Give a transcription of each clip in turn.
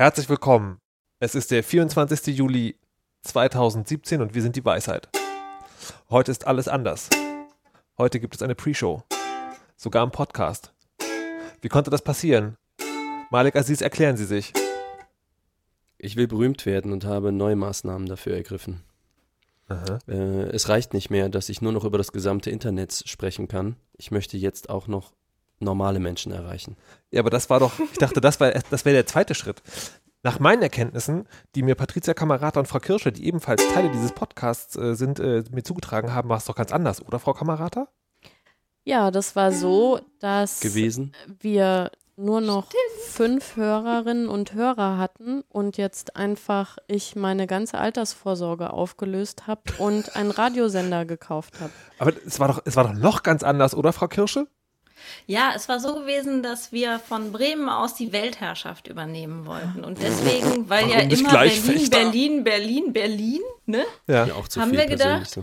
Herzlich willkommen. Es ist der 24. Juli 2017 und wir sind die Weisheit. Heute ist alles anders. Heute gibt es eine Pre-Show. Sogar im Podcast. Wie konnte das passieren? Malik Aziz, erklären Sie sich. Ich will berühmt werden und habe neue Maßnahmen dafür ergriffen. Äh, es reicht nicht mehr, dass ich nur noch über das gesamte Internet sprechen kann. Ich möchte jetzt auch noch normale Menschen erreichen. Ja, aber das war doch, ich dachte, das, war, das wäre der zweite Schritt. Nach meinen Erkenntnissen, die mir Patricia Kamerata und Frau Kirsche, die ebenfalls Teile dieses Podcasts äh, sind, äh, mir zugetragen haben, war es doch ganz anders, oder Frau Kamerata? Ja, das war so, dass Gewesen? wir nur noch fünf Hörerinnen und Hörer hatten und jetzt einfach ich meine ganze Altersvorsorge aufgelöst habe und einen Radiosender gekauft habe. Aber es war doch, es war doch noch ganz anders, oder Frau Kirsche? Ja, es war so gewesen, dass wir von Bremen aus die Weltherrschaft übernehmen wollten. Und deswegen, weil Warum ja immer gleich Berlin? Berlin, Berlin, Berlin, ne? Ja. Auch zu Haben viel wir gedacht?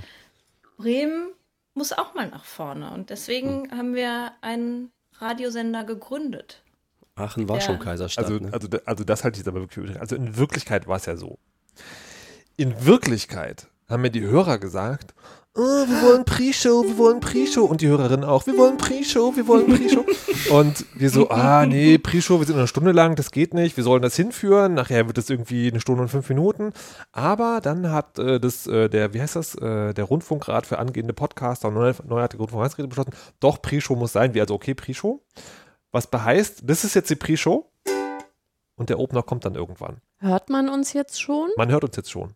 Bremen muss auch mal nach vorne. Und deswegen Hm. haben wir einen Radiosender gegründet. Aachen war Ja. schon Kaiserstadt. Also, ne? also, also das halte ich jetzt aber wirklich. Also in Wirklichkeit war es ja so. In Wirklichkeit haben mir die Hörer gesagt, oh, wir wollen Pre-Show, wir wollen Pre-Show. Und die Hörerinnen auch, wir wollen Pre-Show, wir wollen Pre-Show. Und wir so, ah, nee, Pre-Show, wir sind eine Stunde lang, das geht nicht, wir sollen das hinführen. Nachher wird es irgendwie eine Stunde und fünf Minuten. Aber dann hat äh, das, äh, der, wie heißt das, äh, der Rundfunkrat für angehende Podcaster und neu, neuartige Rundfunkratsrede beschlossen, doch, Pre-Show muss sein. Wir also, okay, Pre-Show. Was beheißt, das ist jetzt die Pre-Show und der Opener kommt dann irgendwann. Hört man uns jetzt schon? Man hört uns jetzt schon.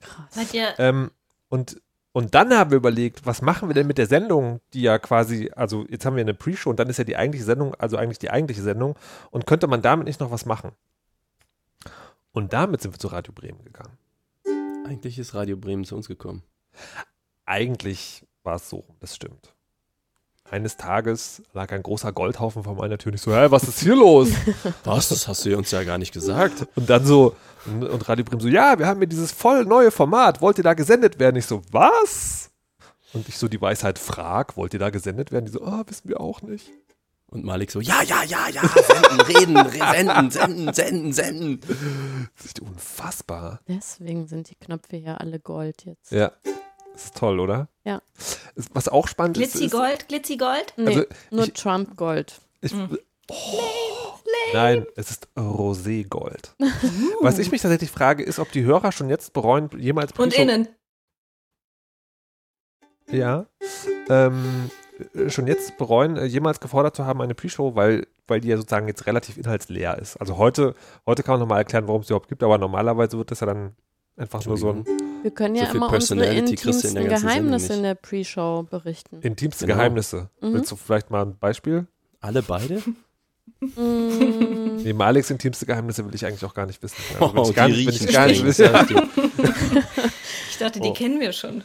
Krass. Seid ihr, Ähm, und, und dann haben wir überlegt, was machen wir denn mit der Sendung, die ja quasi, also jetzt haben wir eine Pre-Show und dann ist ja die eigentliche Sendung, also eigentlich die eigentliche Sendung und könnte man damit nicht noch was machen? Und damit sind wir zu Radio Bremen gegangen. Eigentlich ist Radio Bremen zu uns gekommen. Eigentlich war es so, das stimmt. Eines Tages lag ein großer Goldhaufen vor meiner Tür und ich so, hä, was ist hier los? Was? Das hast du uns ja gar nicht gesagt. Und dann so, und und Radio Bremen so, ja, wir haben hier dieses voll neue Format, wollt ihr da gesendet werden? Ich so, was? Und ich so die Weisheit frag, wollt ihr da gesendet werden? Die so, ah, wissen wir auch nicht. Und Malik so, ja, ja, ja, ja, senden, reden, re- senden, senden, senden, senden. Das ist unfassbar. Deswegen sind die Knöpfe hier alle Gold jetzt. Ja. Das ist toll, oder? Ja. Was auch spannend ist, ist Glitzigold, Glitzigold? Nee, Also, nur ich- Trump Gold. ich, oh, Nein, es ist Roségold. Was ich mich tatsächlich frage, ist, ob die Hörer schon jetzt bereuen, jemals Und Pre-Show- innen. Ja. Ähm, äh, schon jetzt bereuen, äh, jemals gefordert zu haben, eine Pre-Show, weil, weil die ja sozusagen jetzt relativ inhaltsleer ist. Also heute, heute kann man nochmal erklären, warum es die überhaupt gibt, aber normalerweise wird das ja dann einfach nur so ein Wir können So ja viel immer unsere in intimsten Sendung Geheimnisse in der Pre-Show berichten. intimste Genau. Geheimnisse. Mhm. Willst du vielleicht mal ein Beispiel? Alle beide? Mm, Nee, Maleks intimste Geheimnisse will ich eigentlich auch gar nicht wissen. Also Oh, ich gar die nicht, will riechen ich gar nicht streng, wissen. sagst du. Ich dachte, die Oh. kennen wir schon.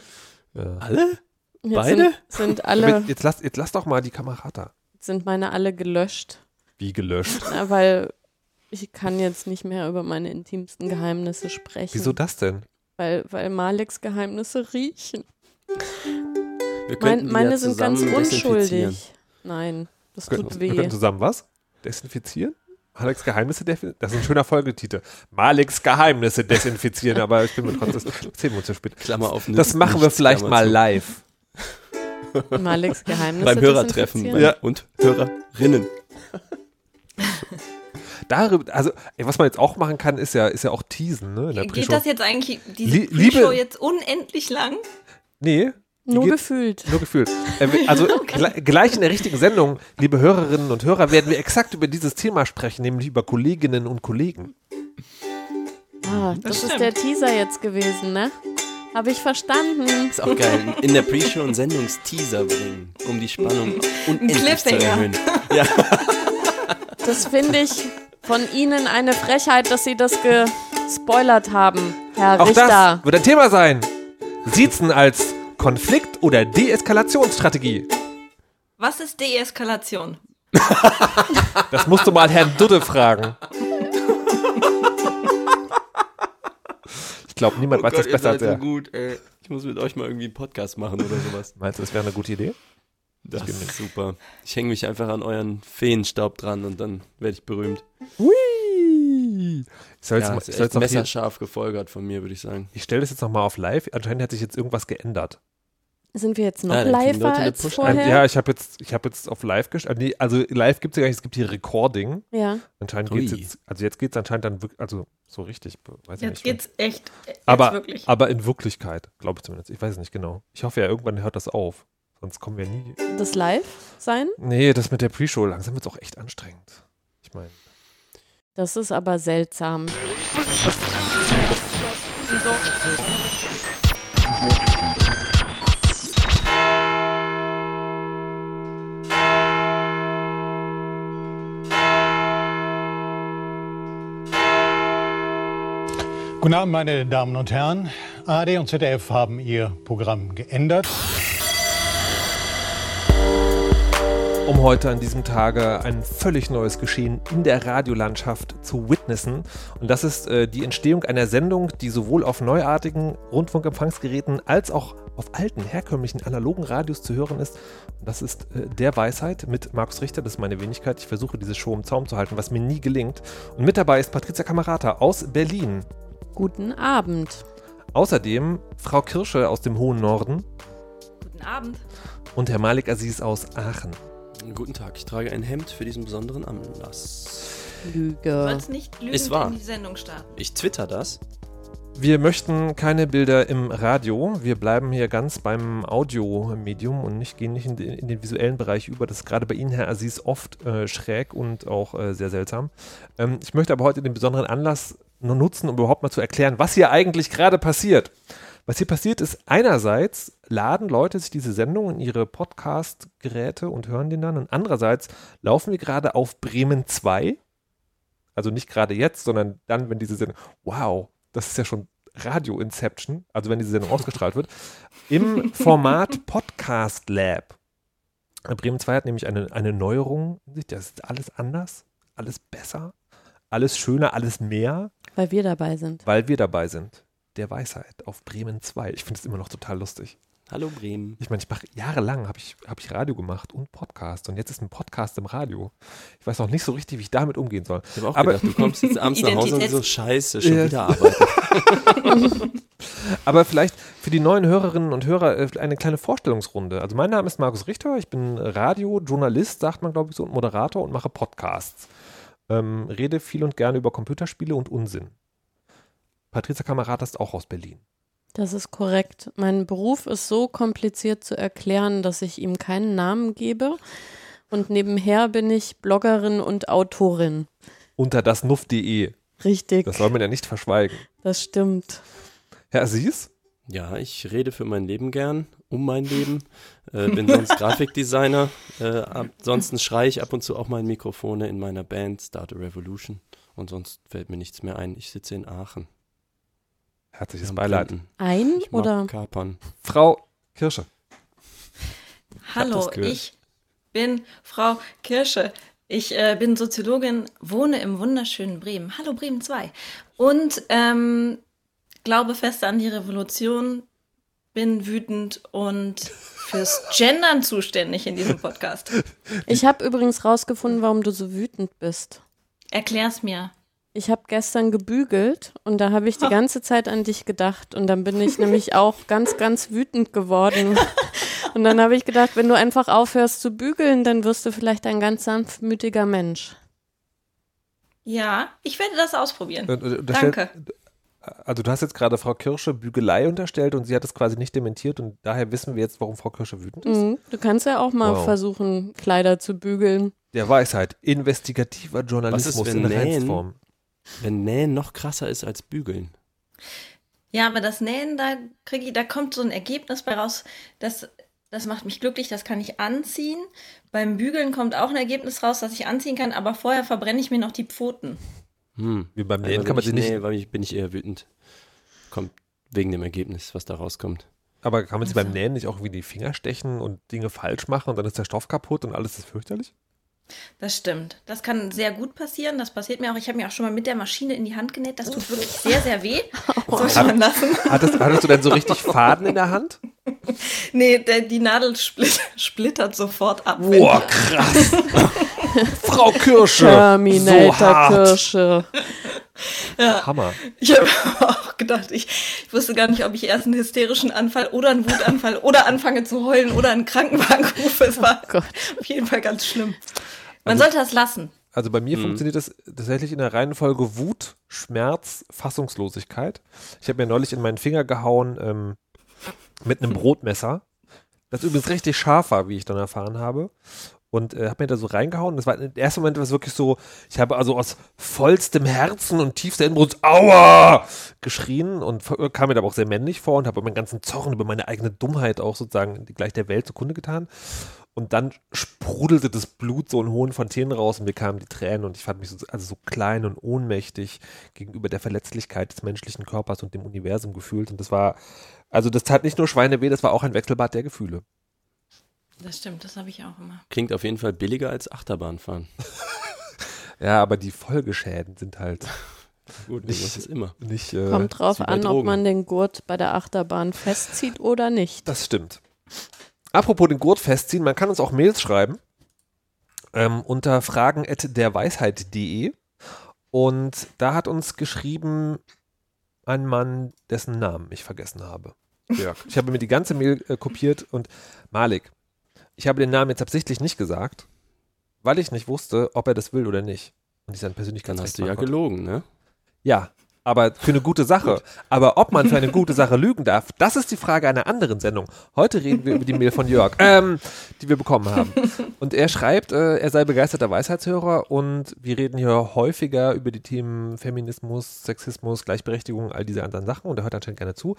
Ja. Alle? jetzt Beide? Sind, sind alle, Jetzt lass, jetzt lass doch mal die Kamerata. sind meine alle gelöscht. Wie gelöscht. Ja, weil ich kann jetzt nicht mehr über meine intimsten Geheimnisse sprechen. Wieso das denn? Weil, weil Maleks Geheimnisse riechen. Wir Mein, meine ja sind ganz unschuldig. Nein, das Wir tut könnten, wir könnten weh. zusammen was? Desinfizieren? Maleks Geheimnisse desinfizieren? Das ist ein schöner Folgetitel. Maleks Geheimnisse desinfizieren, aber ich bin mir trotzdem, wir uns ja später. Klammer auf. Das machen wir vielleicht Klammer mal zu. live. Maleks Geheimnisse Beim Hörertreffen desinfizieren? beim- Ja. und Hörerinnen. Darüber, also, ey, was man jetzt auch machen kann, ist ja, ist ja auch teasen, ne? In der Geht das jetzt eigentlich, diese Lie- Liebe- Pre-Show jetzt unendlich lang? Nee, Nur geht- gefühlt. nur gefühlt. Äh, wir- also gle- gleich in der richtigen Sendung, liebe Hörerinnen und Hörer, werden wir exakt über dieses Thema sprechen, nämlich über Kolleginnen und Kollegen. Ah, das, ist stimmt. der Teaser jetzt gewesen, ne? Habe ich verstanden. Ist auch geil. In der Pre-Show einen Sendungsteaser bringen, um die Spannung unendlich zu Cliffhanger. erhöhen. Ja, Das finde ich von Ihnen eine Frechheit, dass Sie das gespoilert haben, Herr Auch Richter. das wird ein Thema sein. Siezen als Konflikt- oder Deeskalationsstrategie. Was ist Deeskalation? Das musst du mal Herrn Dudde fragen. Ich glaube, niemand weiß das ihr besser als seid so er. gut, ey. Ich muss mit euch mal irgendwie einen Podcast machen oder sowas. Meinst du, das wäre eine gute Idee? Das bin ist super. Ich hänge mich einfach an euren Feenstaub dran und dann werde ich berühmt. Hui. Ich soll jetzt, Ja, mal, ich soll jetzt noch hier, messerscharf gefolgert von mir, würde ich sagen. ich stelle das jetzt nochmal auf live. Anscheinend hat sich jetzt irgendwas geändert. Sind wir jetzt noch Ja, kriegen live als Push- vorher? Ja, ich habe jetzt, ich habe jetzt auf live gestellt. Nee, also live gibt es ja gar nicht, es gibt hier Recording. ja. Anscheinend geht jetzt, also jetzt geht es anscheinend dann wirklich, also so richtig, weiß ich Jetzt nicht. geht's echt. Jetzt aber, wirklich. aber in Wirklichkeit, glaube ich zumindest. Ich weiß es nicht genau. Ich hoffe ja, irgendwann hört das auf. Sonst kommen wir nie. Das live sein? Nee, das mit der Pre-Show, langsam wird es auch echt anstrengend. Ich meine. Das ist aber seltsam. Guten Abend, meine Damen und Herren. ARD und ZDF haben ihr Programm geändert. Um heute an diesem Tage ein völlig neues Geschehen in der Radiolandschaft zu witnessen. Und das ist äh, die Entstehung einer Sendung, die sowohl auf neuartigen Rundfunkempfangsgeräten als auch auf alten, herkömmlichen, analogen Radios zu hören ist. Und das ist äh, Der Weisheit mit Markus Richter, das ist meine Wenigkeit. Ich versuche diese Show im Zaum zu halten, was mir nie gelingt. Und mit dabei ist Patricia Kamerata aus Berlin. Guten Abend. Außerdem Frau Kirsche aus dem hohen Norden Guten Abend. und Herr Malik Aziz aus Aachen. Guten Tag, ich trage ein Hemd für diesen besonderen Anlass. Du Lüge. sollst nicht lügen Ist wahr. in die Sendung starten. Ich twitter das. Wir möchten keine Bilder im Radio. Wir bleiben hier ganz beim Audiomedium und nicht, gehen nicht in den, in den visuellen Bereich über. Das ist gerade bei Ihnen, Herr Aziz, oft äh, schräg und auch äh, sehr seltsam. Ähm, ich möchte aber heute den besonderen Anlass nur nutzen, um überhaupt mal zu erklären, was hier eigentlich gerade passiert. Was hier passiert ist, einerseits laden Leute sich diese Sendung in ihre Podcast-Geräte und hören den dann und andererseits laufen wir gerade auf Bremen 2. Also nicht gerade jetzt, sondern dann, wenn diese Sendung, wow, das ist ja schon Radio Inception, also wenn diese Sendung ausgestrahlt wird, im Format Podcast Lab. Bremen 2 hat nämlich eine, eine Neuerung. Das ist alles anders, alles besser, alles schöner, alles mehr, Weil wir dabei sind. weil wir dabei sind. Der Weisheit auf Bremen 2. Ich finde es immer noch total lustig. Hallo Bremen. Ich meine, ich mache jahrelang habe ich, hab ich Radio gemacht und Podcast und jetzt ist ein Podcast im Radio. Ich weiß noch nicht so richtig, wie ich damit umgehen soll. Ich habe auch Aber- gedacht, du kommst jetzt abends nach Hause und so scheiße, schon Ja. wieder arbeiten. Aber vielleicht für die neuen Hörerinnen und Hörer äh, eine kleine Vorstellungsrunde. Also mein Name ist Markus Richter, ich bin Radiojournalist, sagt man glaube ich so, und Moderator und mache Podcasts. Ähm, rede viel und gerne über Computerspiele und Unsinn. Patricia Kamerad ist auch aus Berlin. Das ist korrekt. Mein Beruf ist so kompliziert zu erklären, dass ich ihm keinen Namen gebe. Und nebenher bin ich Bloggerin und Autorin. Unter dasnuff.de. Richtig, Das soll man ja nicht verschweigen. das stimmt. Herr Aziz? Ja, ich rede für mein Leben gern, um mein Leben. Äh, bin sonst Grafikdesigner. Äh, ansonsten schreie ich ab und zu auch mal in Mikrofone in meiner Band Start a Revolution. Und sonst fällt mir nichts mehr ein. Ich sitze in Aachen. Herzliches Beileid. Ein Ich oder? Kapern. Frau Kirsche. Hallo, ich bin Frau Kirsche. Ich äh, bin Soziologin, wohne im wunderschönen Bremen. Hallo Bremen 2. Und ähm, glaube fest an die Revolution, bin wütend und fürs Gendern zuständig in diesem Podcast. Ich habe übrigens rausgefunden, warum du so wütend bist. Erklär's mir. Ich habe gestern gebügelt und da habe ich die ganze Zeit an dich gedacht und dann bin ich nämlich auch ganz, ganz wütend geworden. Und dann habe ich gedacht, wenn du einfach aufhörst zu bügeln, dann wirst du vielleicht ein ganz sanftmütiger Mensch. Ja, ich werde das ausprobieren. Und, und, das stellt- Danke. Also du hast jetzt gerade Frau Kirsche Bügelei unterstellt und sie hat es quasi nicht dementiert und daher wissen wir jetzt, warum Frau Kirsche wütend ist. Mhm. Du kannst ja auch mal Wow. versuchen, Kleider zu bügeln. Der Weisheit, investigativer Journalismus wenn in Reinform. Wenn Nähen noch krasser ist als Bügeln. Ja, aber das Nähen, da kriege ich, da kommt so ein Ergebnis bei raus, das, das macht mich glücklich, das kann ich anziehen. Beim Bügeln kommt auch ein Ergebnis raus, das ich anziehen kann, aber vorher verbrenne ich mir noch die Pfoten. Hm. Wie beim Also Nähen wenn kann man ich sie nicht, nähe, weil ich, bin ich eher wütend. Kommt wegen dem Ergebnis, was da rauskommt. aber kann man sie beim Nähen nicht auch wie die Finger stechen und Dinge falsch machen und dann ist der Stoff kaputt und alles ist fürchterlich? Das stimmt. Das kann sehr gut passieren. Das passiert mir auch. Ich habe mir auch schon mal mit der Maschine in die Hand genäht. Das tut wirklich sehr, sehr weh. Sollte man lassen. Hattest, hattest du denn so richtig Faden in der Hand? Nee, der, die Nadel split, splittert sofort ab. Boah, krass. Frau Kirsche. so Terminator hart. Kirsche. Ja. Hammer. Ich habe auch gedacht, ich, ich wusste gar nicht, ob ich erst einen hysterischen Anfall oder einen Wutanfall oder anfange zu heulen oder einen Krankenwagen rufe. Es war Gott. auf jeden Fall ganz schlimm. Man Also- sollte das lassen. Also bei Mhm. mir funktioniert das tatsächlich in der Reihenfolge Wut, Schmerz, Fassungslosigkeit. Ich habe mir neulich in meinen Finger gehauen ähm, mit einem Brotmesser, das übrigens richtig scharf war, wie ich dann erfahren habe. Und äh, habe mir da so reingehauen. Das war im ersten Moment war es wirklich so, ich habe also aus vollstem Herzen und tiefster Inbrunst Aua geschrien und f- kam mir da aber auch sehr männlich vor und habe meinen ganzen Zorn über meine eigene Dummheit auch sozusagen gleich der Welt zugrunde getan. Und dann sprudelte das Blut so in hohen Fontänen raus und mir kamen die Tränen und ich fand mich so, also so klein und ohnmächtig gegenüber der Verletzlichkeit des menschlichen Körpers und dem Universum gefühlt. Und das war, also das tat nicht nur Schweineweh, das war auch ein Wechselbad der Gefühle. Das stimmt, das habe ich auch immer. Klingt auf jeden Fall billiger als Achterbahnfahren. Ja, aber die Folgeschäden sind halt Gut, Nicht- das ist immer. nicht. Äh, Kommt drauf an, ob man den Gurt bei der Achterbahn festzieht oder nicht. Das stimmt. Apropos den Gurt festziehen, man kann uns auch Mails schreiben ähm, unter fragen.derweisheit.de und da hat uns geschrieben ein Mann, dessen Namen ich vergessen habe. Jörg. Ich habe mir die ganze Mail äh, kopiert und Malik, ich habe den Namen jetzt absichtlich nicht gesagt, weil ich nicht wusste, ob er das will oder nicht. Und ich sein Dann Persönlichkeitsrecht hast du ja gelogen, ne? Ja, aber für eine gute Sache. Aber ob man für eine gute Sache lügen darf, das ist die Frage einer anderen Sendung. Heute reden wir über die Mail von Jörg, ähm, die wir bekommen haben. Und er schreibt, äh, er sei begeisterter Weisheitshörer und wir reden hier häufiger über die Themen Feminismus, Sexismus, Gleichberechtigung, all diese anderen Sachen und er hört anscheinend gerne zu.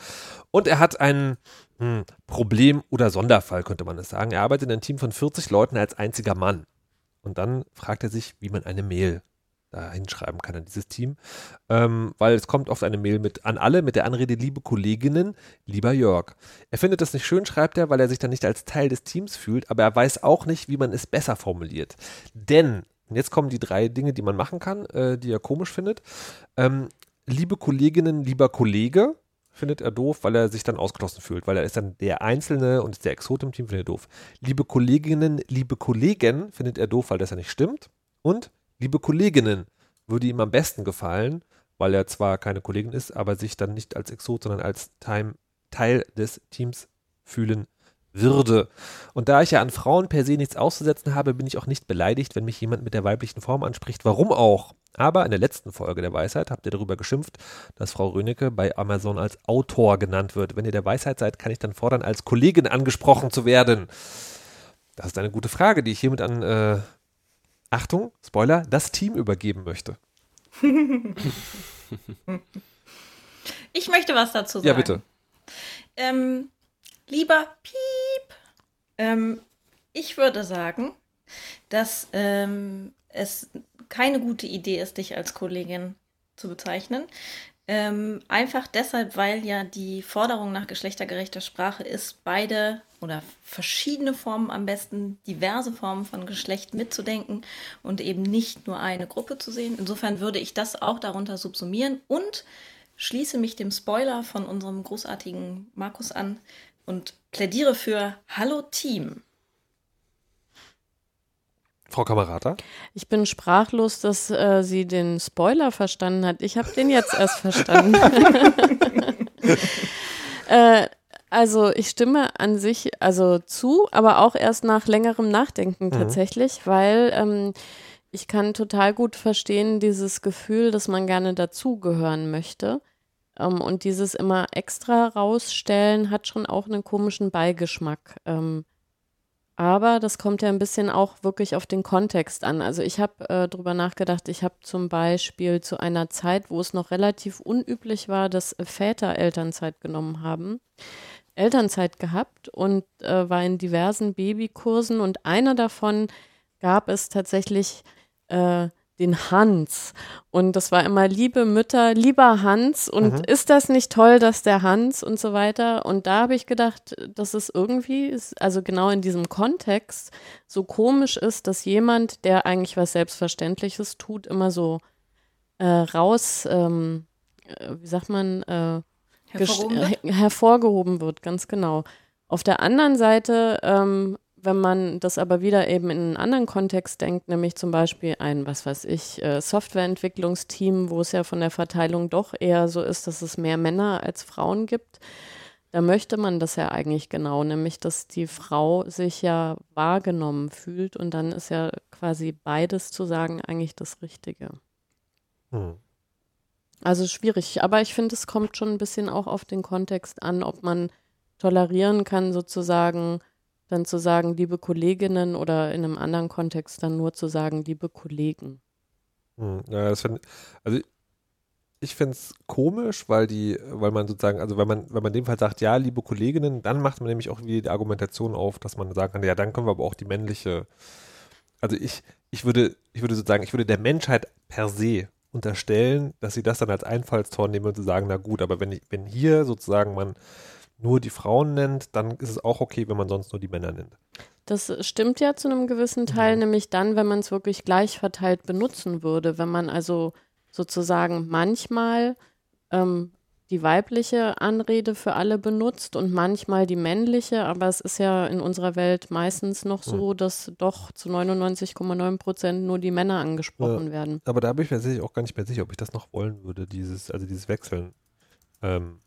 Und er hat ein hm, Problem oder Sonderfall, könnte man es sagen. Er arbeitet in einem Team von 40 Leuten als einziger Mann. Und dann fragt er sich, wie man eine Mail da hinschreiben kann an dieses Team. Ähm, weil es kommt oft eine Mail mit an alle mit der Anrede, liebe Kolleginnen, lieber Jörg. Er findet das nicht schön, schreibt er, weil er sich dann nicht als Teil des Teams fühlt, aber er weiß auch nicht, wie man es besser formuliert. Denn, und jetzt kommen die drei Dinge, die man machen kann, äh, die er komisch findet. Ähm, liebe Kolleginnen, lieber Kollege, findet er doof, weil er sich dann ausgeschlossen fühlt, weil er ist dann der Einzelne und ist der Exot im Team, findet er doof. Liebe Kolleginnen, liebe Kollegen, findet er doof, weil das ja nicht stimmt. Und liebe Kolleginnen, würde ihm am besten gefallen, weil er zwar keine Kollegin ist, aber sich dann nicht als Exot, sondern als Time, Teil des Teams fühlen würde. Und da ich ja an Frauen per se nichts auszusetzen habe, bin ich auch nicht beleidigt, wenn mich jemand mit der weiblichen Form anspricht. Warum auch? Aber in der letzten Folge der Weisheit habt ihr darüber geschimpft, dass Frau Rönecke bei Amazon als Autor genannt wird. Wenn ihr der Weisheit seid, kann ich dann fordern, als Kollegin angesprochen zu werden. Das ist eine gute Frage, die ich hiermit an, äh, Achtung, Spoiler, das Team übergeben möchte. Ich möchte was dazu sagen. Ja, bitte. Ähm, lieber Piep, ähm, ich würde sagen, dass ähm, es keine gute Idee ist, dich als Kollegin zu bezeichnen. Ähm, einfach deshalb, weil ja die Forderung nach geschlechtergerechter Sprache ist, beide oder verschiedene Formen am besten, diverse Formen von Geschlecht mitzudenken und eben nicht nur eine Gruppe zu sehen. Insofern würde ich das auch darunter subsumieren und schließe mich dem Spoiler von unserem großartigen Markus an und plädiere für Hallo Team. Frau Kamerata? Ich bin sprachlos, dass äh, sie den Spoiler verstanden hat. Ich habe den jetzt erst verstanden. äh, also ich stimme an sich also zu, aber auch erst nach längerem Nachdenken tatsächlich, weil ähm, ich kann total gut verstehen dieses Gefühl, dass man gerne dazugehören möchte. Ähm, und dieses immer extra rausstellen hat schon auch einen komischen Beigeschmack. Ähm, aber das kommt ja ein bisschen auch wirklich auf den Kontext an. Also ich habe äh, drüber nachgedacht, ich habe zum Beispiel zu einer Zeit, wo es noch relativ unüblich war, dass Väter Elternzeit genommen haben, Elternzeit gehabt und äh, war in diversen Babykursen und einer davon gab es tatsächlich äh, den Hans. Und das war immer liebe Mütter, lieber Hans. Und Mhm. ist das nicht toll, dass der Hans und so weiter? Und da habe ich gedacht, dass es irgendwie, also genau in diesem Kontext, so komisch ist, dass jemand, der eigentlich was Selbstverständliches tut, immer so äh, raus, ähm, äh, wie sagt man, äh, Hervorgehoben wird? hervorgehoben wird, ganz genau. Auf der anderen Seite, ähm, wenn man das aber wieder eben in einen anderen Kontext denkt, nämlich zum Beispiel ein, was weiß ich, äh, Softwareentwicklungsteam, wo es ja von der Verteilung doch eher so ist, dass es mehr Männer als Frauen gibt, da möchte man das ja eigentlich genau, nämlich dass die Frau sich ja wahrgenommen fühlt und dann ist ja quasi beides zu sagen eigentlich das Richtige. Hm. Also schwierig, aber ich finde, es kommt schon ein bisschen auch auf den Kontext an, ob man tolerieren kann, sozusagen dann zu sagen, liebe Kolleginnen oder in einem anderen Kontext dann nur zu sagen, liebe Kollegen. Hm, ja, das find, also ich finde es komisch, weil die, weil man sozusagen, also wenn man, wenn man in dem Fall sagt, ja, liebe Kolleginnen, dann macht man nämlich auch wieder die Argumentation auf, dass man sagen kann, ja, dann können wir aber auch die männliche, also ich, ich würde, ich würde sozusagen, ich würde der Menschheit per se unterstellen, dass sie das dann als Einfallstor nehmen und zu sagen, na gut, aber wenn ich, wenn hier sozusagen man nur die Frauen nennt, dann ist es auch okay, wenn man sonst nur die Männer nennt. Das stimmt ja zu einem gewissen Teil, ja. nämlich dann, wenn man es wirklich gleich verteilt benutzen würde. Wenn man also sozusagen manchmal ähm, die weibliche Anrede für alle benutzt und manchmal die männliche, aber es ist ja in unserer Welt meistens noch so, hm. dass doch zu 99,9 Prozent nur die Männer angesprochen ja, werden. Aber da bin ich mir auch gar nicht mehr sicher, ob ich das noch wollen würde, dieses, also dieses Wechseln. Ähm,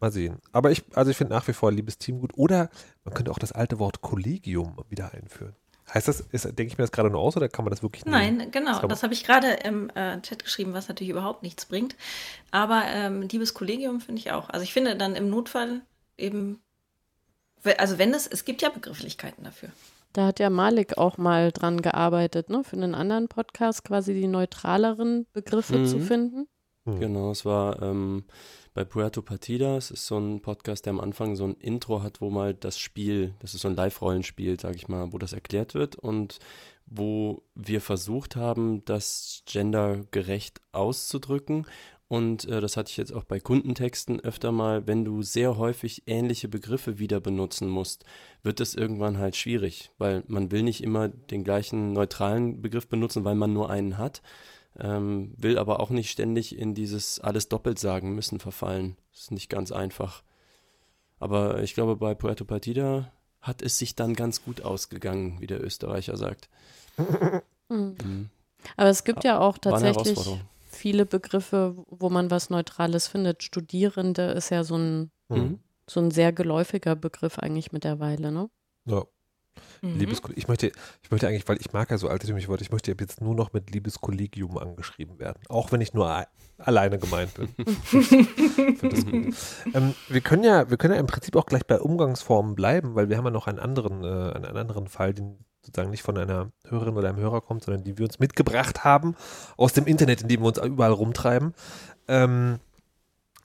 Mal sehen. Aber ich, also ich finde nach wie vor liebes Team gut. Oder man könnte auch das alte Wort Kollegium wieder einführen. Heißt das, ist, denke ich mir das gerade nur aus oder kann man das wirklich Nein, nehmen? genau. Das, das habe ich gerade im äh, Chat geschrieben, was natürlich überhaupt nichts bringt. Aber ähm, liebes Kollegium finde ich auch. Also ich finde dann im Notfall eben, also wenn es, es gibt ja Begrifflichkeiten dafür. Da hat ja Malik auch mal dran gearbeitet, ne, für einen anderen Podcast quasi die neutraleren Begriffe mhm. zu finden. Genau, es war ähm, bei Puerto Partida. Es ist so ein Podcast, der am Anfang so ein Intro hat, wo mal das Spiel, das ist so ein Live-Rollenspiel, sag ich mal, wo das erklärt wird und wo wir versucht haben, das gendergerecht auszudrücken. Und äh, das hatte ich jetzt auch bei Kundentexten öfter mal, wenn du sehr häufig ähnliche Begriffe wieder benutzen musst, wird es irgendwann halt schwierig, weil man will nicht immer den gleichen neutralen Begriff benutzen, weil man nur einen hat ähm, will aber auch nicht ständig in dieses alles doppelt sagen müssen verfallen. Das ist nicht ganz einfach. Aber ich glaube, bei Puerto Partida hat es sich dann ganz gut ausgegangen, wie der Österreicher sagt. Mhm. Mhm. Aber es gibt ja auch tatsächlich viele Begriffe, wo man was Neutrales findet. Studierende ist ja so ein, mhm. so ein sehr geläufiger Begriff eigentlich mittlerweile, ne? Ja. Mhm. Liebes, ich möchte, ich möchte eigentlich, weil ich mag ja so altertümliche Worte, ich möchte jetzt nur noch mit Liebeskollegium angeschrieben werden. Auch wenn ich nur alleine gemeint bin. das gut. Ähm, wir können ja, wir können ja im Prinzip auch gleich bei Umgangsformen bleiben, weil wir haben ja noch einen anderen, äh, einen anderen Fall, den sozusagen nicht von einer Hörerin oder einem Hörer kommt, sondern die wir uns mitgebracht haben aus dem Internet, in dem wir uns überall rumtreiben. Ähm,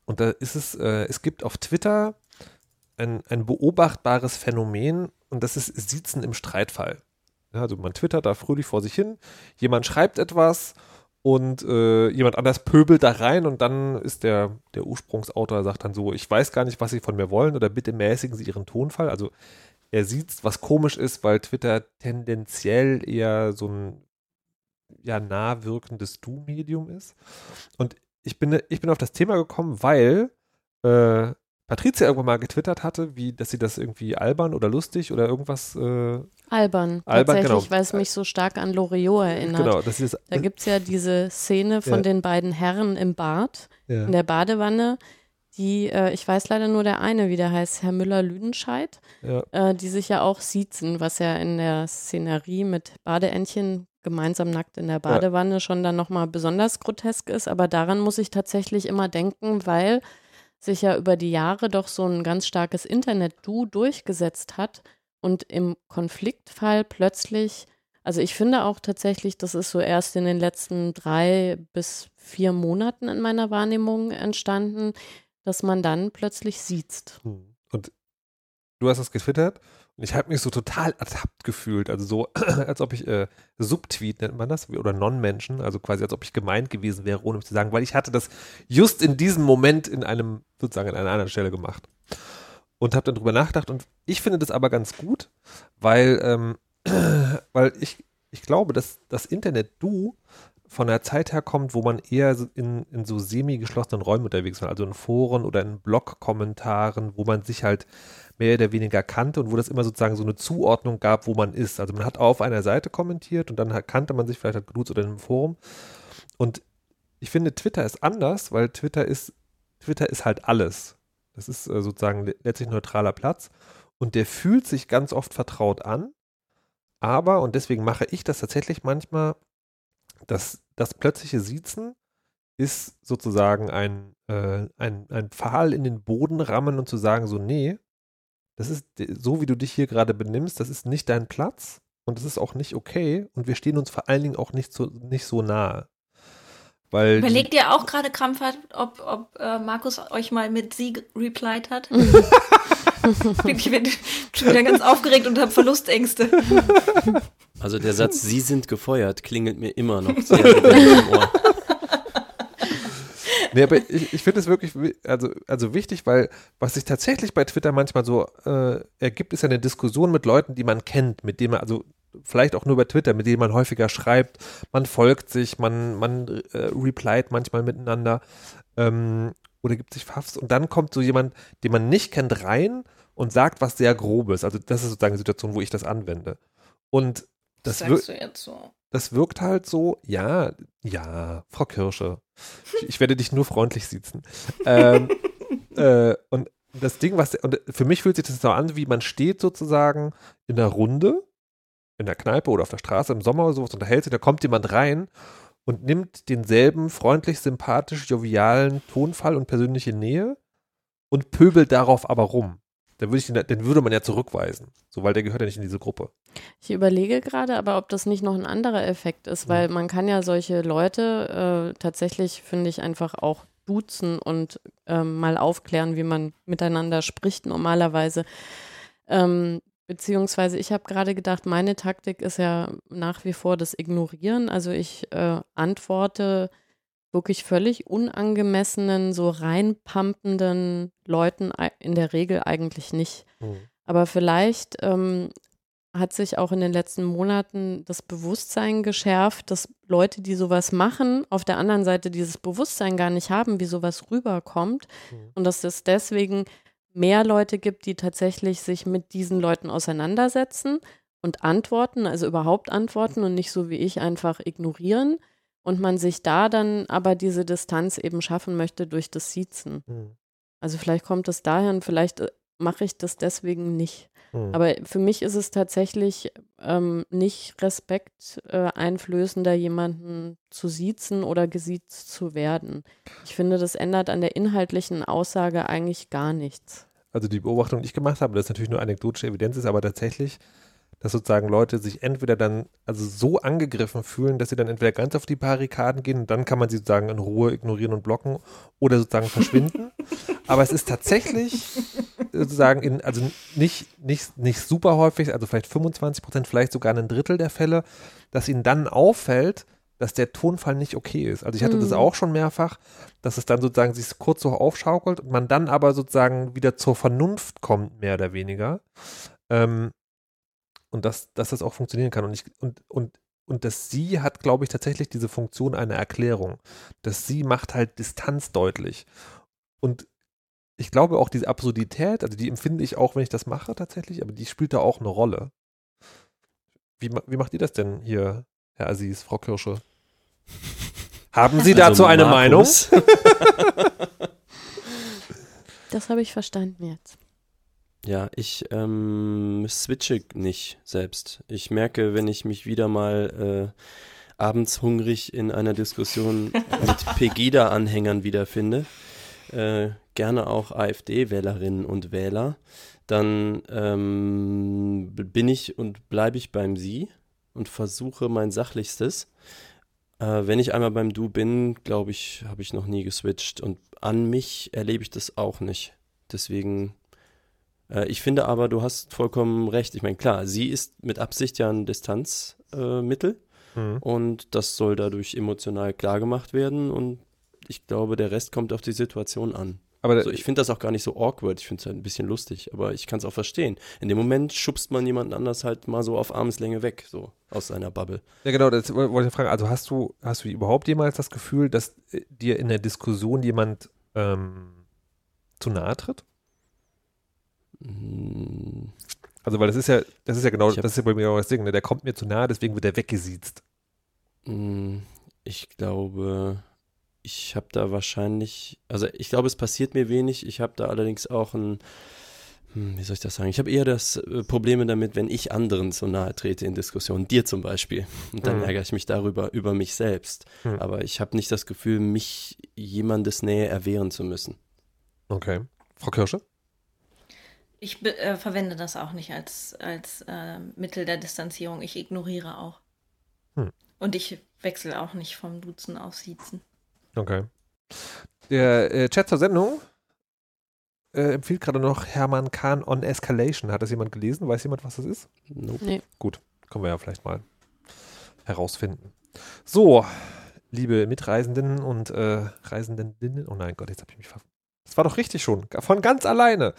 und da ist es, äh, es gibt auf Twitter ein, ein beobachtbares Phänomen und das ist Sitzen im Streitfall. Ja, also man twittert da fröhlich vor sich hin, jemand schreibt etwas und äh, jemand anders pöbelt da rein und dann ist der, der Ursprungsautor sagt dann so, ich weiß gar nicht, was Sie von mir wollen oder bitte mäßigen Sie Ihren Tonfall. Also er sieht, was komisch ist, weil Twitter tendenziell eher so ein ja nah wirkendes Du-Medium ist. Und ich bin, ich bin auf das Thema gekommen, weil äh, Patricia irgendwann mal getwittert hatte, wie, dass sie das irgendwie albern oder lustig oder irgendwas. Äh, albern, albern, tatsächlich, genau. weil es mich so stark an Loriot erinnert. Genau, das ist, da gibt es ja diese Szene von ja. den beiden Herren im Bad, ja. in der Badewanne, die, äh, ich weiß leider nur der eine, wie der heißt, Herr Müller-Lüdenscheid, ja. äh, die sich ja auch siezen, was ja in der Szenerie mit Badeentchen gemeinsam nackt in der Badewanne schon dann nochmal besonders grotesk ist. Aber daran muss ich tatsächlich immer denken, weil sich ja über die Jahre doch so ein ganz starkes Internet-Du durchgesetzt hat und im Konfliktfall plötzlich, also ich finde auch tatsächlich, das ist so erst in den letzten drei bis vier Monaten in meiner Wahrnehmung entstanden, dass man dann plötzlich sieht. Hm. Und du hast das getwittert ich habe mich so total ertappt gefühlt, also so, als ob ich äh, Subtweet nennt man das, oder Non-Menschen, also quasi als ob ich gemeint gewesen wäre, ohne zu sagen, weil ich hatte das just in diesem Moment in einem, sozusagen an einer anderen Stelle gemacht. Und habe dann drüber nachgedacht und ich finde das aber ganz gut, weil, ähm, weil ich, ich glaube, dass das Internet du von der Zeit her kommt, wo man eher in, in so semi-geschlossenen Räumen unterwegs war, also in Foren oder in Blog-Kommentaren, wo man sich halt mehr oder weniger kannte und wo das immer sozusagen so eine Zuordnung gab, wo man ist. Also man hat auf einer Seite kommentiert und dann kannte man sich vielleicht halt geduzt oder in einem Forum. Und ich finde, Twitter ist anders, weil Twitter ist, Twitter ist halt alles. Das ist äh, sozusagen letztlich neutraler Platz und der fühlt sich ganz oft vertraut an. Aber, und deswegen mache ich das tatsächlich manchmal, das, das plötzliche Siezen ist sozusagen ein, äh, ein, ein Pfahl in den Boden rammen und zu sagen, so, nee, das ist so, wie du dich hier gerade benimmst, das ist nicht dein Platz und das ist auch nicht okay und wir stehen uns vor allen Dingen auch nicht so, nicht so nahe. Weil Überlegt ihr auch gerade krampfhaft, ob, ob äh, Markus euch mal mit Sie replied hat? ich bin schon wieder ganz aufgeregt und habe Verlustängste. Also der Satz, Sie sind gefeuert, klingelt mir immer noch sehr im Ohr. Nee, aber ich, ich finde es wirklich also, also wichtig, weil was sich tatsächlich bei Twitter manchmal so äh, ergibt, ist eine Diskussion mit Leuten, die man kennt, mit denen man, also vielleicht auch nur bei Twitter, mit denen man häufiger schreibt, man folgt sich, man, man äh, replied manchmal miteinander ähm, oder gibt sich Pfaffs und dann kommt so jemand, den man nicht kennt, rein und sagt was sehr Grobes. Also das ist sozusagen die Situation, wo ich das anwende. Und das, das sagst du jetzt so. Das wirkt halt so, ja, ja, Frau Kirsche, ich, ich werde dich nur freundlich sitzen. ähm, äh, und das Ding, was, und für mich fühlt sich das so an, wie man steht sozusagen in der Runde in der Kneipe oder auf der Straße im Sommer oder sowas unterhält sich, da kommt jemand rein und nimmt denselben freundlich, sympathisch, jovialen Tonfall und persönliche Nähe und pöbelt darauf aber rum. Dann würde, ich den, den würde man ja zurückweisen, so weil der gehört ja nicht in diese Gruppe. Ich überlege gerade, aber ob das nicht noch ein anderer Effekt ist, weil ja. man kann ja solche Leute äh, tatsächlich, finde ich, einfach auch duzen und ähm, mal aufklären, wie man miteinander spricht normalerweise. Ähm, Beziehungsweise ich habe gerade gedacht, meine Taktik ist ja nach wie vor das Ignorieren. Also ich äh, antworte wirklich völlig unangemessenen, so reinpumpenden Leuten in der Regel eigentlich nicht. Mhm. Aber vielleicht ähm, hat sich auch in den letzten Monaten das Bewusstsein geschärft, dass Leute, die sowas machen, auf der anderen Seite dieses Bewusstsein gar nicht haben, wie sowas rüberkommt. Mhm. Und dass es deswegen mehr Leute gibt, die tatsächlich sich mit diesen Leuten auseinandersetzen und antworten, also überhaupt antworten und nicht so wie ich einfach ignorieren. Und man sich da dann aber diese Distanz eben schaffen möchte durch das Siezen. Mhm. Also vielleicht kommt es daher und vielleicht äh, mache ich das deswegen nicht. Mhm. Aber für mich ist es tatsächlich ähm, nicht respekteinflößender, äh, jemanden zu siezen oder gesiezt zu werden. Ich finde, das ändert an der inhaltlichen Aussage eigentlich gar nichts. Also die Beobachtung, die ich gemacht habe, das ist natürlich nur anekdotische Evidenz, ist aber tatsächlich, dass sozusagen Leute sich entweder dann also so angegriffen fühlen, dass sie dann entweder ganz auf die Barrikaden gehen und dann kann man sie sozusagen in Ruhe ignorieren und blocken oder sozusagen verschwinden. Aber es ist tatsächlich sozusagen in, also nicht, nicht, nicht super häufig, also vielleicht 25 Prozent, vielleicht sogar ein Drittel der Fälle, dass ihnen dann auffällt, dass der Tonfall nicht okay ist. Also ich hatte mhm. das auch schon mehrfach, dass es dann sozusagen sich kurz so aufschaukelt und man dann aber sozusagen wieder zur Vernunft kommt, mehr oder weniger. Ähm, und dass, dass das auch funktionieren kann. Und, ich, und, und, und das Sie hat, glaube ich, tatsächlich diese Funktion einer Erklärung. Das Sie macht halt Distanz deutlich. Und ich glaube auch diese Absurdität, also die empfinde ich auch, wenn ich das mache tatsächlich, aber die spielt da auch eine Rolle. Wie, wie macht ihr das denn hier, Herr Aziz, Frau Kirsche? Haben Sie dazu also eine Markus. Meinung? das habe ich verstanden jetzt. Ja, ich ähm, switche nicht selbst. Ich merke, wenn ich mich wieder mal äh, abends hungrig in einer Diskussion mit Pegida-Anhängern wiederfinde, äh, gerne auch AfD-Wählerinnen und Wähler, dann ähm, bin ich und bleibe ich beim Sie und versuche mein Sachlichstes. Äh, wenn ich einmal beim Du bin, glaube ich, habe ich noch nie geswitcht und an mich erlebe ich das auch nicht. Deswegen, äh, ich finde aber, du hast vollkommen recht. Ich meine, klar, sie ist mit Absicht ja ein Distanzmittel mhm. und das soll dadurch emotional klar gemacht werden und ich glaube, der Rest kommt auf die Situation an. Aber also ich finde das auch gar nicht so awkward. Ich finde es halt ein bisschen lustig, aber ich kann es auch verstehen. In dem Moment schubst man jemanden anders halt mal so auf Armeslänge weg, so aus seiner Bubble. Ja, genau, das wollte ich fragen. Also hast du, hast du überhaupt jemals das Gefühl, dass äh, dir in der Diskussion jemand ähm, zu nahe tritt? Hm, Also, weil das ist ja, das ist ja genau, hab- das ist ja bei mir auch das Ding, ne? der kommt mir zu nahe, deswegen wird er weggesiezt. hm, Ich glaube, ich habe da wahrscheinlich, also ich glaube, es passiert mir wenig. Ich habe da allerdings auch ein, hm, wie soll ich das sagen? Ich habe eher das äh, Probleme damit, wenn ich anderen so nahe trete in Diskussionen, dir zum Beispiel. Und dann Hm. ärgere ich mich darüber, über mich selbst. Hm. Aber ich habe nicht das Gefühl, mich jemandes Nähe erwehren zu müssen. Okay. Frau Kirsche? Ich äh, verwende das auch nicht als, als äh, Mittel der Distanzierung. Ich ignoriere auch. Hm. Und ich wechsle auch nicht vom Duzen auf Siezen. Okay. Der äh, Chat zur Sendung äh, empfiehlt gerade noch Hermann Kahn on Escalation. Hat das jemand gelesen? Weiß jemand, was das ist? Nope. Nee. Können wir ja vielleicht mal herausfinden. So, liebe Mitreisenden und äh, Reisenden. Oh nein, Gott, jetzt habe ich mich ver... Das war doch richtig schon. Von ganz alleine.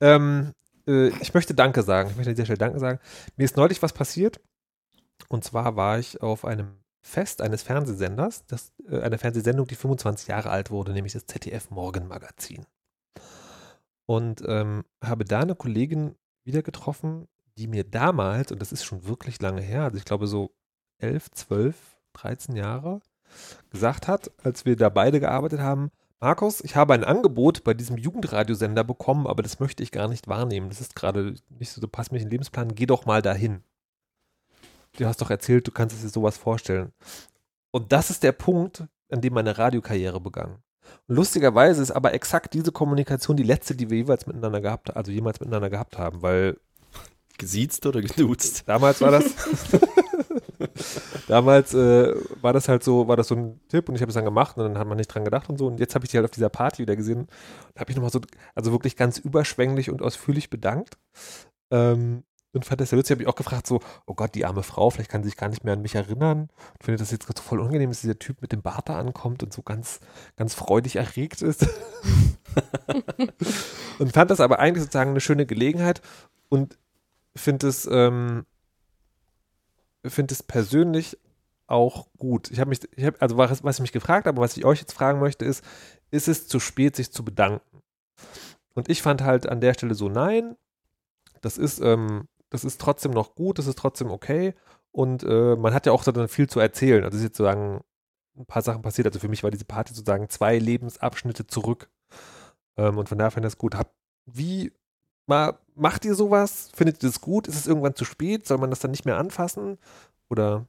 Ähm, äh, ich möchte Danke sagen. Ich möchte an dieser Stelle Danke sagen. Mir ist neulich was passiert. Und zwar war ich auf einem Fest eines Fernsehsenders, das, äh, eine Fernsehsendung, die 25 Jahre alt wurde, nämlich das ZDF Morgenmagazin. Und ähm, habe da eine Kollegin wieder getroffen, die mir damals, und das ist schon wirklich lange her, also ich glaube so 11, 12, 13 Jahre, gesagt hat, als wir da beide gearbeitet haben, Markus, ich habe ein Angebot bei diesem Jugendradiosender bekommen, aber das möchte ich gar nicht wahrnehmen. Das ist gerade nicht so, du passt mir nicht in den Lebensplan, geh doch mal dahin. Du hast doch erzählt, du kannst dir sowas vorstellen. Und das ist der Punkt, an dem meine Radiokarriere begann. Und lustigerweise ist aber exakt diese Kommunikation die letzte, die wir jeweils miteinander gehabt, also jemals miteinander gehabt haben, weil Gesiezt oder geduzt? Damals war das. damals äh, war das halt so, war das so ein Tipp und ich habe es dann gemacht und dann hat man nicht dran gedacht und so. Und jetzt habe ich die halt auf dieser Party wieder gesehen und habe ich nochmal so, also wirklich ganz überschwänglich und ausführlich bedankt. Ähm, und fand das sehr lustig. Habe ich auch gefragt, so, oh Gott, die arme Frau, vielleicht kann sie sich gar nicht mehr an mich erinnern. Und finde das jetzt so voll unangenehm, dass dieser Typ mit dem Bart da ankommt und so ganz, ganz freudig erregt ist. und fand das aber eigentlich sozusagen eine schöne Gelegenheit und finde es, ähm, finde es persönlich auch gut. Ich habe mich, ich habe, also was, was ich mich gefragt habe, was ich euch jetzt fragen möchte, ist, ist es zu spät, sich zu bedanken? Und ich fand halt an der Stelle so, nein, das ist, ähm, das ist trotzdem noch gut, das ist trotzdem okay. Und äh, man hat ja auch so dann viel zu erzählen. Also es ist jetzt sozusagen ein paar Sachen passiert. Also für mich war diese Party sozusagen zwei Lebensabschnitte zurück. Ähm, und von daher fand ich das gut. Hab, wie mal, macht ihr sowas? Findet ihr das gut? Ist es irgendwann zu spät? Soll man das dann nicht mehr anfassen? Oder,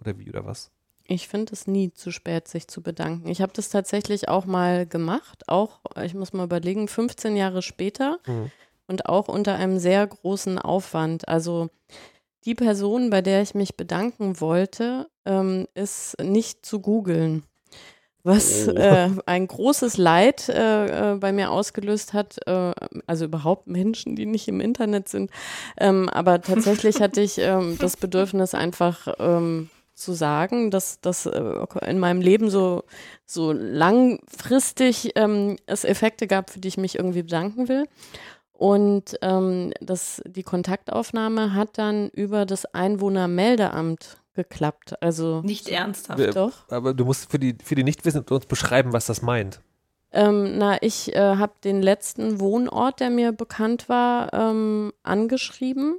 oder wie oder was? Ich finde es nie zu spät, sich zu bedanken. Ich habe das tatsächlich auch mal gemacht, auch, ich muss mal überlegen, 15 Jahre später Mhm. und auch unter einem sehr großen Aufwand. Also die Person, bei der ich mich bedanken wollte, ähm, ist nicht zu googeln. Was Oh. äh, ein großes Leid äh, äh, bei mir ausgelöst hat, äh, also überhaupt Menschen, die nicht im Internet sind. Ähm, aber tatsächlich hatte ich ähm, das Bedürfnis, einfach ähm, zu sagen, dass das äh, in meinem Leben so, so langfristig ähm, es Effekte gab, für die ich mich irgendwie bedanken will. Und ähm, das, die Kontaktaufnahme hat dann über das Einwohnermeldeamt geklappt. Also Nicht ernsthaft. Wer- doch. Aber du musst für die, für die Nichtwissenden uns beschreiben, was das meint. Ähm, na, ich äh, habe den letzten Wohnort, der mir bekannt war, ähm, angeschrieben.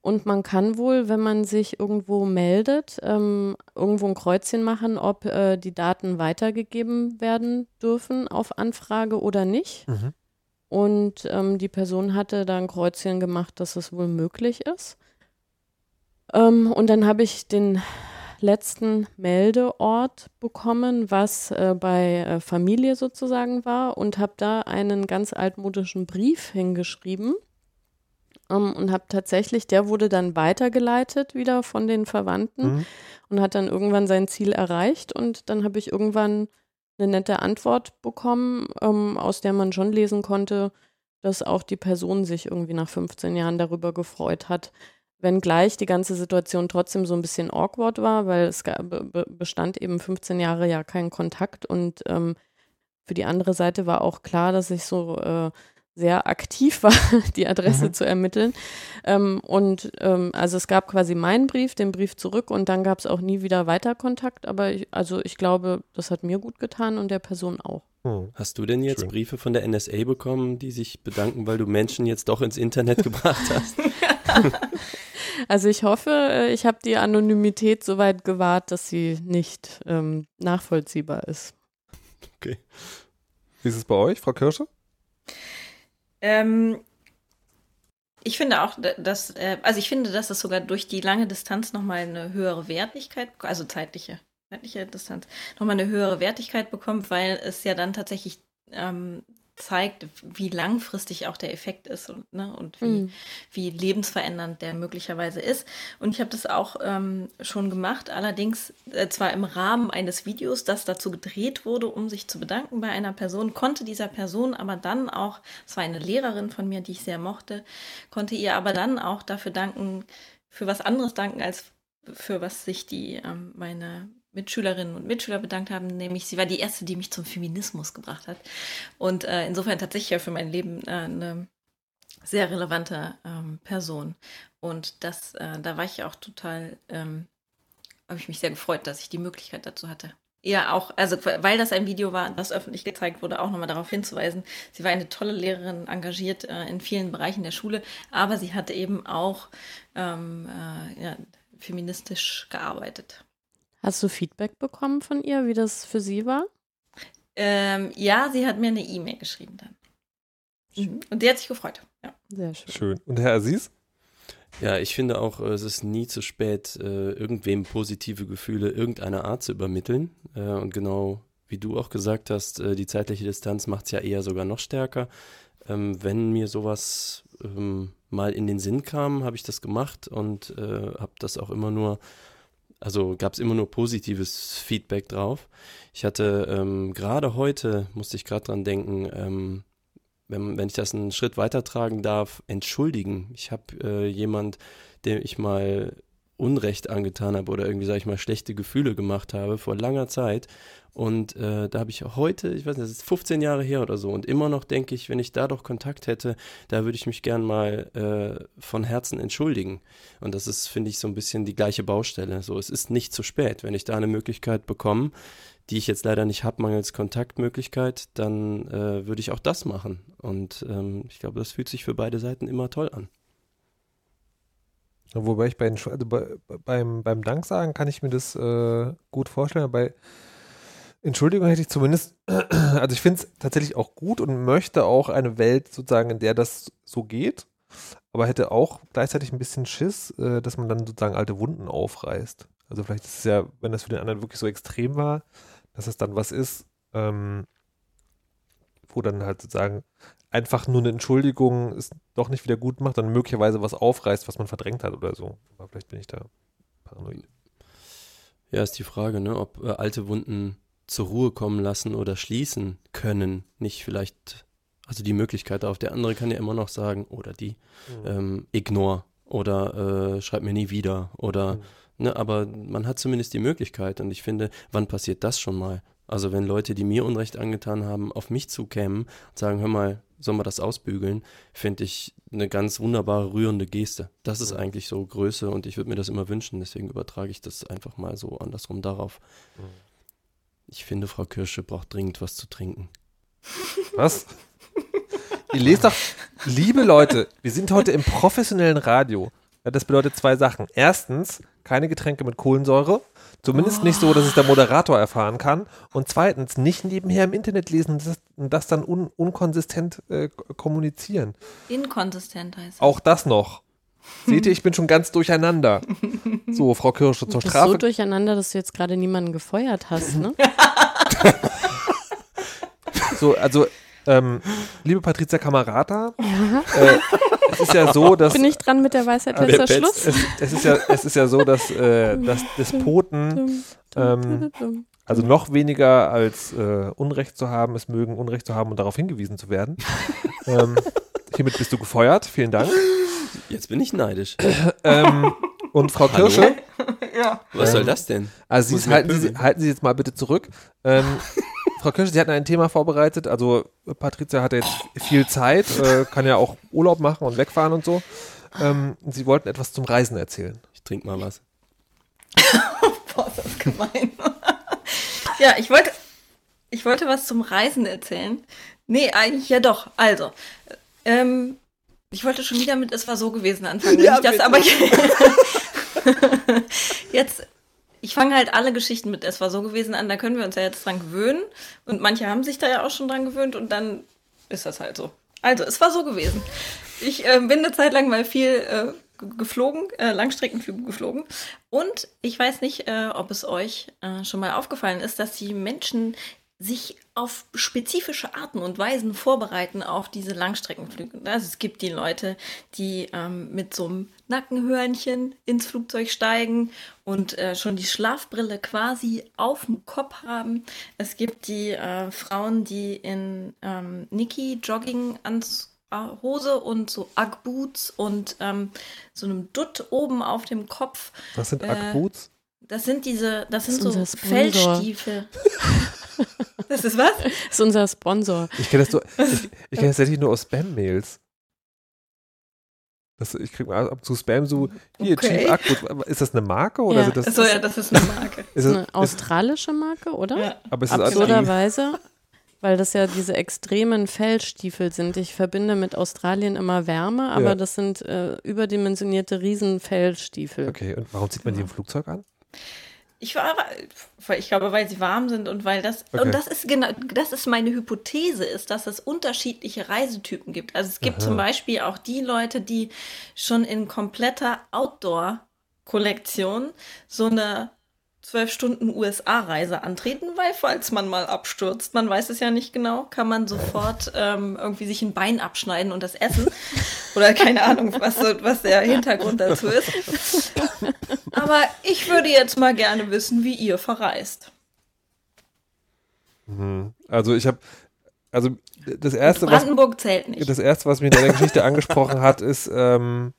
Und man kann wohl, wenn man sich irgendwo meldet, ähm, irgendwo ein Kreuzchen machen, ob äh, die Daten weitergegeben werden dürfen auf Anfrage oder nicht. Mhm. Und ähm, die Person hatte da ein Kreuzchen gemacht, dass es wohl möglich ist. Ähm, und dann habe ich den letzten Meldeort bekommen, was äh, bei äh, Familie sozusagen war und habe da einen ganz altmodischen Brief hingeschrieben ähm, und habe tatsächlich, der wurde dann weitergeleitet wieder von den Verwandten Mhm. und hat dann irgendwann sein Ziel erreicht und dann habe ich irgendwann eine nette Antwort bekommen, ähm, aus der man schon lesen konnte, dass auch die Person sich irgendwie nach 15 Jahren darüber gefreut hat, wenngleich die ganze Situation trotzdem so ein bisschen awkward war, weil es bestand eben 15 Jahre ja kein Kontakt und ähm, für die andere Seite war auch klar, dass ich so äh, sehr aktiv war, die Adresse mhm. zu ermitteln. Ähm, und ähm, also es gab quasi meinen Brief, den Brief zurück und dann gab es auch nie wieder weiter Kontakt. Aber ich, also ich glaube, das hat mir gut getan und der Person auch. Hm. Hast du denn jetzt Schön. Briefe von der NSA bekommen, die sich bedanken, weil du Menschen jetzt doch ins Internet gebracht hast? also ich hoffe, äh, ich habe die Anonymität so weit gewahrt, dass sie nicht ähm, nachvollziehbar ist. Okay. Wie ist es bei euch, Frau Kirsche? Ähm, ich finde auch, dass, äh, also ich finde, dass es sogar durch die lange Distanz nochmal eine höhere Wertigkeit, also zeitliche, zeitliche Distanz, nochmal eine höhere Wertigkeit bekommt, weil es ja dann tatsächlich ähm, zeigt, wie langfristig auch der Effekt ist und, ne, und wie, mhm. wie lebensverändernd der möglicherweise ist. Und ich habe das auch ähm, schon gemacht, allerdings äh, zwar im Rahmen eines Videos, das dazu gedreht wurde, um sich zu bedanken bei einer Person, konnte dieser Person aber dann auch, es war eine Lehrerin von mir, die ich sehr mochte, konnte ihr aber dann auch dafür danken, für was anderes danken, als für was sich die ähm, meine Mitschülerinnen und Mitschüler bedankt haben, nämlich sie war die erste, die mich zum Feminismus gebracht hat. Und äh, insofern tatsächlich ja für mein Leben äh, eine sehr relevante ähm, Person. Und das, äh, da war ich auch total, ähm, habe ich mich sehr gefreut, dass ich die Möglichkeit dazu hatte. Ja, auch, also weil das ein Video war, das öffentlich gezeigt wurde, auch nochmal darauf hinzuweisen. Sie war eine tolle Lehrerin, engagiert äh, in vielen Bereichen der Schule, aber sie hatte eben auch ähm, äh, ja, feministisch gearbeitet. Hast du Feedback bekommen von ihr, wie das für sie war? Ähm, ja, sie hat mir eine E-Mail geschrieben dann. Mhm. Und die hat sich gefreut. Ja. Sehr schön. Schön. Und Herr Aziz? Ja, ich finde auch, es ist nie zu spät, äh, irgendwem positive Gefühle irgendeiner Art zu übermitteln. Äh, und genau wie du auch gesagt hast, äh, die zeitliche Distanz macht es ja eher sogar noch stärker. Ähm, wenn mir sowas ähm, mal in den Sinn kam, habe ich das gemacht und habe das auch immer nur also gab es immer nur positives Feedback drauf. Ich hatte ähm, gerade heute, musste ich gerade dran denken, ähm, wenn, wenn ich das einen Schritt weitertragen darf, entschuldigen. Ich habe äh, jemand, dem ich mal Unrecht angetan habe oder irgendwie, sage ich mal, schlechte Gefühle gemacht habe vor langer Zeit und äh, da habe ich heute, ich weiß nicht, das ist 15 Jahre her oder so. Und immer noch denke ich, wenn ich da doch Kontakt hätte, da würde ich mich gern mal äh, von Herzen entschuldigen. Und das ist, finde ich, so ein bisschen die gleiche Baustelle. So, es ist nicht zu spät. Wenn ich da eine Möglichkeit bekomme, die ich jetzt leider nicht habe, mangels Kontaktmöglichkeit, dann äh, würde ich auch das machen. Und ähm, ich glaube, das fühlt sich für beide Seiten immer toll an. Wobei ich bei also bei, beim, beim Danksagen kann ich mir das äh, gut vorstellen, bei Entschuldigung hätte ich zumindest, also ich finde es tatsächlich auch gut und möchte auch eine Welt sozusagen, in der das so geht, aber hätte auch gleichzeitig ein bisschen Schiss, äh, dass man dann sozusagen alte Wunden aufreißt. Also vielleicht ist es ja, wenn das für den anderen wirklich so extrem war, dass es dann was ist, ähm, wo dann halt sozusagen einfach nur eine Entschuldigung es doch nicht wieder gut macht, dann möglicherweise was aufreißt, was man verdrängt hat oder so. Aber vielleicht bin ich da paranoid. Ja, ist die Frage, ne, ob äh, alte Wunden zur Ruhe kommen lassen oder schließen können, nicht vielleicht, also die Möglichkeit auf. Der andere kann ja immer noch sagen, oder die, mhm. ähm, ignore oder äh, schreib mir nie wieder oder, mhm. ne, aber man hat zumindest die Möglichkeit und ich finde, wann passiert das schon mal? Also wenn Leute, die mir Unrecht angetan haben, auf mich zukämen und sagen, hör mal, sollen wir das ausbügeln, finde ich eine ganz wunderbare, rührende Geste. Das ist mhm. eigentlich so Größe und ich würde mir das immer wünschen, deswegen übertrage ich das einfach mal so andersrum darauf. Mhm. Ich finde, Frau Kirsche braucht dringend was zu trinken. Was? Ihr lest doch, liebe Leute, wir sind heute im professionellen Radio. Das bedeutet zwei Sachen. Erstens, keine Getränke mit Kohlensäure. Zumindest oh. nicht so, dass es der Moderator erfahren kann. Und zweitens, nicht nebenher im Internet lesen und das, das dann un, unkonsistent äh, kommunizieren. Inkonsistent heißt es. Auch das noch. Seht ihr, ich bin schon ganz durcheinander. So, Frau Kirsche, zur Strafe. so durcheinander, dass du jetzt gerade niemanden gefeuert hast, ne? so, also, ähm, liebe Patricia Kamerata, ja. äh, es ist ja so, dass. Bin ich dran mit der Weisheit letzter Schluss? Es, es, ist ja, es ist ja so, dass, äh, dass Despoten ähm, also noch weniger als äh, Unrecht zu haben, es mögen Unrecht zu haben und darauf hingewiesen zu werden. ähm, hiermit bist du gefeuert. Vielen Dank. Jetzt bin ich neidisch. ähm, und Frau Hallo? Kirsche. ja. Was soll das denn? Also Sie, halten, Sie, halten Sie jetzt mal bitte zurück. Ähm, Frau Kirsch, Sie hatten ein Thema vorbereitet. Also Patricia hatte jetzt viel Zeit, äh, kann ja auch Urlaub machen und wegfahren und so. Ähm, Sie wollten etwas zum Reisen erzählen. Ich trinke mal was. Boah, ist das gemein. ja, ich wollte, ich wollte was zum Reisen erzählen. Nee, eigentlich ja doch. Also, ähm, ich wollte schon wieder mit Es war so gewesen anfangen. Ja, Ja, das aber jetzt, ich fange halt alle Geschichten mit Es war so gewesen an, da können wir uns ja jetzt dran gewöhnen. Und manche haben sich da ja auch schon dran gewöhnt und dann ist das halt so. Also, es war so gewesen. Ich äh, bin eine Zeit lang mal viel äh, ge- geflogen, äh, Langstreckenflüge geflogen. Und ich weiß nicht, äh, ob es euch äh, schon mal aufgefallen ist, dass die Menschen sich auf spezifische Arten und Weisen vorbereiten auf diese Langstreckenflüge. Also es gibt die Leute, die ähm, mit so einem Nackenhörnchen ins Flugzeug steigen und äh, schon die Schlafbrille quasi auf dem Kopf haben. Es gibt die äh, Frauen, die in ähm, Niki Jogging ans Hose und so Ugg-Boots und ähm, so einem Dutt oben auf dem Kopf. Was sind Äh, Ackboots? Das sind diese, das Das sind ist so unser Sponsor. Feldstiefel. das ist was? Das ist unser Sponsor. Ich kenne das, so, ich, ich kenn das tatsächlich nur aus Spam-Mails. Das, ich kriege ab und zu Spam so, hier, Okay. Cheap Ackboot. Ist das eine Marke oder Ja. sind das, Achso, ja, das ist eine Marke. ist Das eine australische Marke, oder? Ja. aber ist also Absurderweise, weil das ja diese extremen Fellstiefel sind. Ich verbinde mit Australien immer Wärme, aber Ja. das sind äh, überdimensionierte Riesenfellstiefel. Okay, und warum zieht man die im Flugzeug an? Ich war, weil- ich glaube, weil sie warm sind und weil das Okay. und das ist genau, das ist meine Hypothese, ist, dass es unterschiedliche Reisetypen gibt. Also es gibt zum Beispiel auch die Leute, die schon in kompletter Outdoor-Kollektion so eine zwölf Stunden USA-Reise antreten, weil falls man mal abstürzt, man weiß es ja nicht genau, kann man sofort ähm, irgendwie sich ein Bein abschneiden und das essen. Oder keine Ahnung, was, was der Hintergrund dazu ist. Aber ich würde jetzt mal gerne wissen, wie ihr verreist. Mhm. Also ich habe, also das erste, was Brandenburg zählt nicht. das erste, was mich in der Geschichte angesprochen hat, ist, ähm,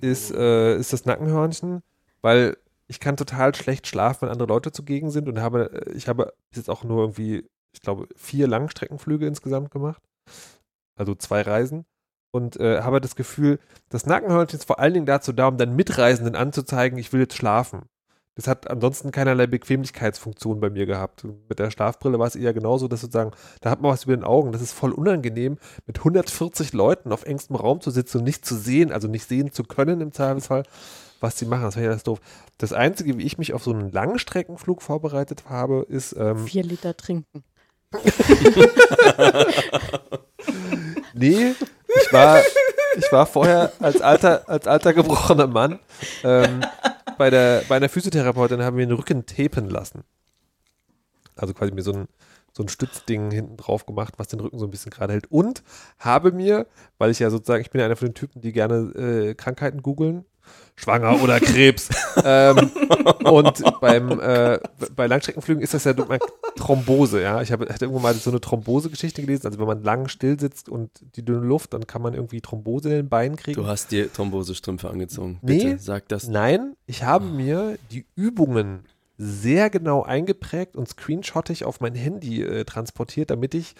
ist, äh, ist das Nackenhörnchen, weil ich kann total schlecht schlafen, wenn andere Leute zugegen sind und habe, äh, ich habe jetzt auch nur irgendwie, ich glaube, vier Langstreckenflüge insgesamt gemacht, also zwei Reisen und äh, habe das Gefühl, das Nackenhörnchen ist vor allen Dingen dazu da, um dann Mitreisenden anzuzeigen, ich will jetzt schlafen. Das hat ansonsten keinerlei Bequemlichkeitsfunktion bei mir gehabt. Mit der Schlafbrille war es eher genauso, dass sozusagen, da hat man was über den Augen. Das ist voll unangenehm, mit 140 Leuten auf engstem Raum zu sitzen und nicht zu sehen, also nicht sehen zu können im Zweifelsfall, was sie machen. Das wäre ja das doof. Das Einzige, wie ich mich auf so einen Langstreckenflug vorbereitet habe, ist, ähm, Vier Liter trinken. nee, ich war, ich war vorher als alter, als alter gebrochener Mann ähm, bei, der, bei einer Physiotherapeutin haben wir den Rücken tapen lassen. Also quasi mir so ein, so ein Stützding hinten drauf gemacht, was den Rücken so ein bisschen gerade hält. Und habe mir, weil ich ja sozusagen, ich bin ja einer von den Typen, die gerne äh, Krankheiten googeln, schwanger oder Krebs. ähm, und beim, äh, bei Langstreckenflügen ist das ja Thrombose, ja. Ich habe hatte irgendwo mal so eine Thrombose-Geschichte gelesen. Also wenn man lang still sitzt und die dünne Luft, dann kann man irgendwie Thrombose in den Beinen kriegen. Du hast dir Thrombosestrümpfe angezogen. Nee. Bitte, sag das. Nein, ich habe mir die Übungen sehr genau eingeprägt und screenshottig auf mein Handy äh, transportiert, damit ich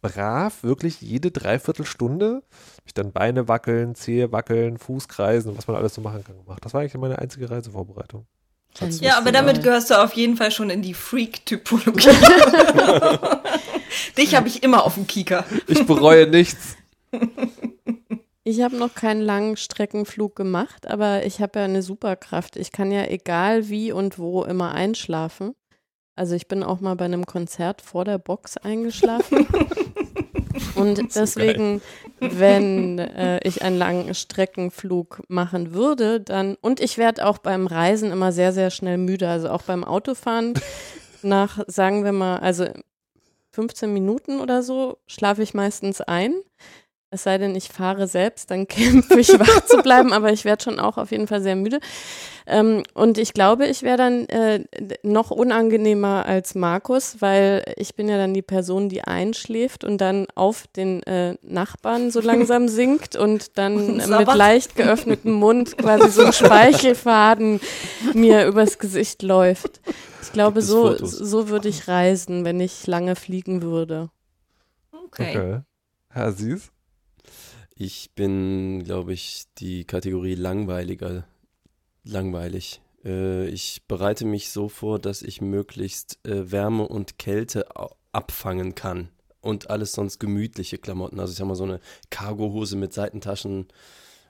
brav wirklich jede Dreiviertelstunde ich dann Beine wackeln, Zehe wackeln, Fuß kreisen und was man alles so machen kann gemacht. Das war eigentlich meine einzige Reisevorbereitung. Hat's Ja, aber damit gehörst du auf jeden Fall schon in die Freak-Typologie. Dich habe ich immer auf dem Kieker. Ich bereue nichts. Ich habe noch keinen langen Streckenflug gemacht, aber ich habe ja eine Superkraft. Ich kann ja egal wie und wo immer einschlafen. Also ich bin auch mal bei einem Konzert vor der Box eingeschlafen. Und deswegen, wenn äh, ich einen langen Streckenflug machen würde, dann, und ich werde auch beim Reisen immer sehr, sehr schnell müde. Also auch beim Autofahren nach, sagen wir mal, also 15 Minuten oder so schlafe ich meistens ein. Es sei denn, ich fahre selbst, dann kämpfe ich wach zu bleiben, aber ich werde schon auch auf jeden Fall sehr müde. Ähm, und ich glaube, ich wäre dann äh, noch unangenehmer als Markus, weil ich bin ja dann die Person, die einschläft und dann auf den äh, Nachbarn so langsam sinkt und dann mit leicht geöffnetem Mund quasi so ein Speichelfaden mir übers Gesicht läuft. Ich glaube, so, so würde ich reisen, wenn ich lange fliegen würde. Okay. okay. Herr Süß? Ich bin, glaube ich, die Kategorie langweiliger. Langweilig. Äh, ich bereite mich so vor, dass ich möglichst äh, Wärme und Kälte abfangen kann. Und alles sonst gemütliche Klamotten. Also ich sag mal so eine Cargohose mit Seitentaschen,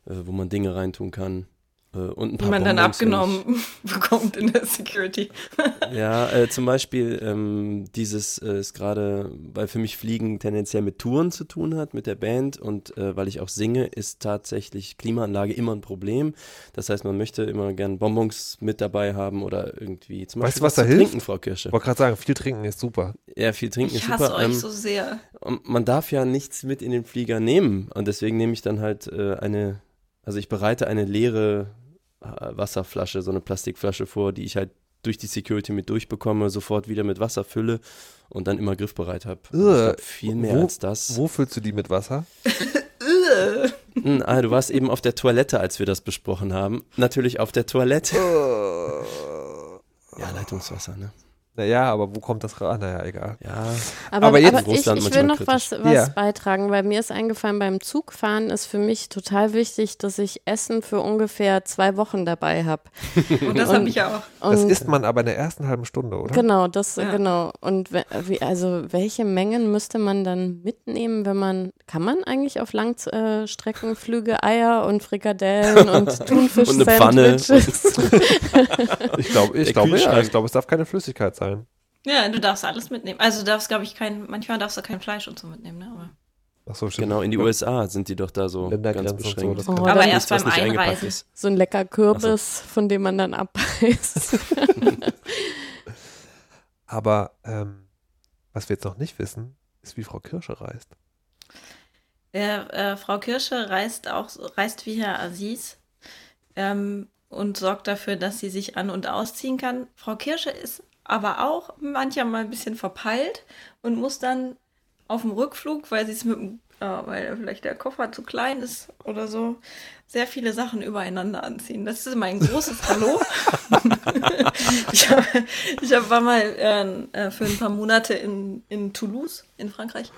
äh, wo man Dinge reintun kann. Äh, und ein paar Die man dann abgenommen bekommt in der Security. ja, äh, zum Beispiel ähm, dieses äh, ist gerade, weil für mich Fliegen tendenziell mit Touren zu tun hat, mit der Band und äh, weil ich auch singe, ist tatsächlich Klimaanlage immer ein Problem. Das heißt, man möchte immer gern Bonbons mit dabei haben oder irgendwie zum Beispiel weißt du, was, was da hilft? trinken, Frau Kirsche. Ich wollte gerade sagen, viel trinken ist super. Ja, viel trinken ich ist super. Ich hasse euch ähm, so sehr. Man darf ja nichts mit in den Flieger nehmen und deswegen nehme ich dann halt äh, eine also ich bereite eine leere äh, Wasserflasche, so eine Plastikflasche vor, die ich halt durch die Security mit durchbekomme, sofort wieder mit Wasser fülle und dann immer griffbereit habe. Uh, viel mehr wo, als das. Wo füllst du die mit Wasser? Hm, ah, du warst eben auf der Toilette, als wir das besprochen haben. Natürlich auf der Toilette. ja, Leitungswasser, ne? Naja, aber wo kommt das raus? Naja, egal. Ja. Aber, aber, jetzt aber ich, ich will noch was, was ja. beitragen, weil mir ist eingefallen, beim Zugfahren ist für mich total wichtig, dass ich Essen für ungefähr zwei Wochen dabei habe. Und das habe ich auch. das isst man aber in der ersten halben Stunde, oder? Genau, das, ja. genau. Und wie, also welche Mengen müsste man dann mitnehmen, wenn man, kann man eigentlich auf Langstreckenflüge Eier und Frikadellen und Thunfisch-Sandwiches? ich glaube, ich glaube, ja, ich glaube, es darf keine Flüssigkeit sein sein. Ja, du darfst alles mitnehmen. Also du darfst, glaube ich, kein, manchmal darfst du kein Fleisch und so mitnehmen, ne? Aber Ach so, stimmt. Genau, in die USA sind die doch da so ganz beschränkt. So, oh, aber erst beim Einreisen. So ein lecker Kürbis, so. von dem man dann abbeißt. aber ähm, was wir jetzt noch nicht wissen, ist, wie Frau Kirsche reist. Ja, äh, Frau Kirsche reist auch reist wie Herr Aziz ähm, und sorgt dafür, dass sie sich an- und ausziehen kann. Frau Kirsche ist aber auch manchmal ein bisschen verpeilt und muss dann auf dem Rückflug, weil sie es mit dem, äh, weil vielleicht der Koffer zu klein ist oder so, sehr viele Sachen übereinander anziehen. Das ist mein großes Hallo. ich, hab, ich hab, war mal äh, für ein paar Monate in, in Toulouse in Frankreich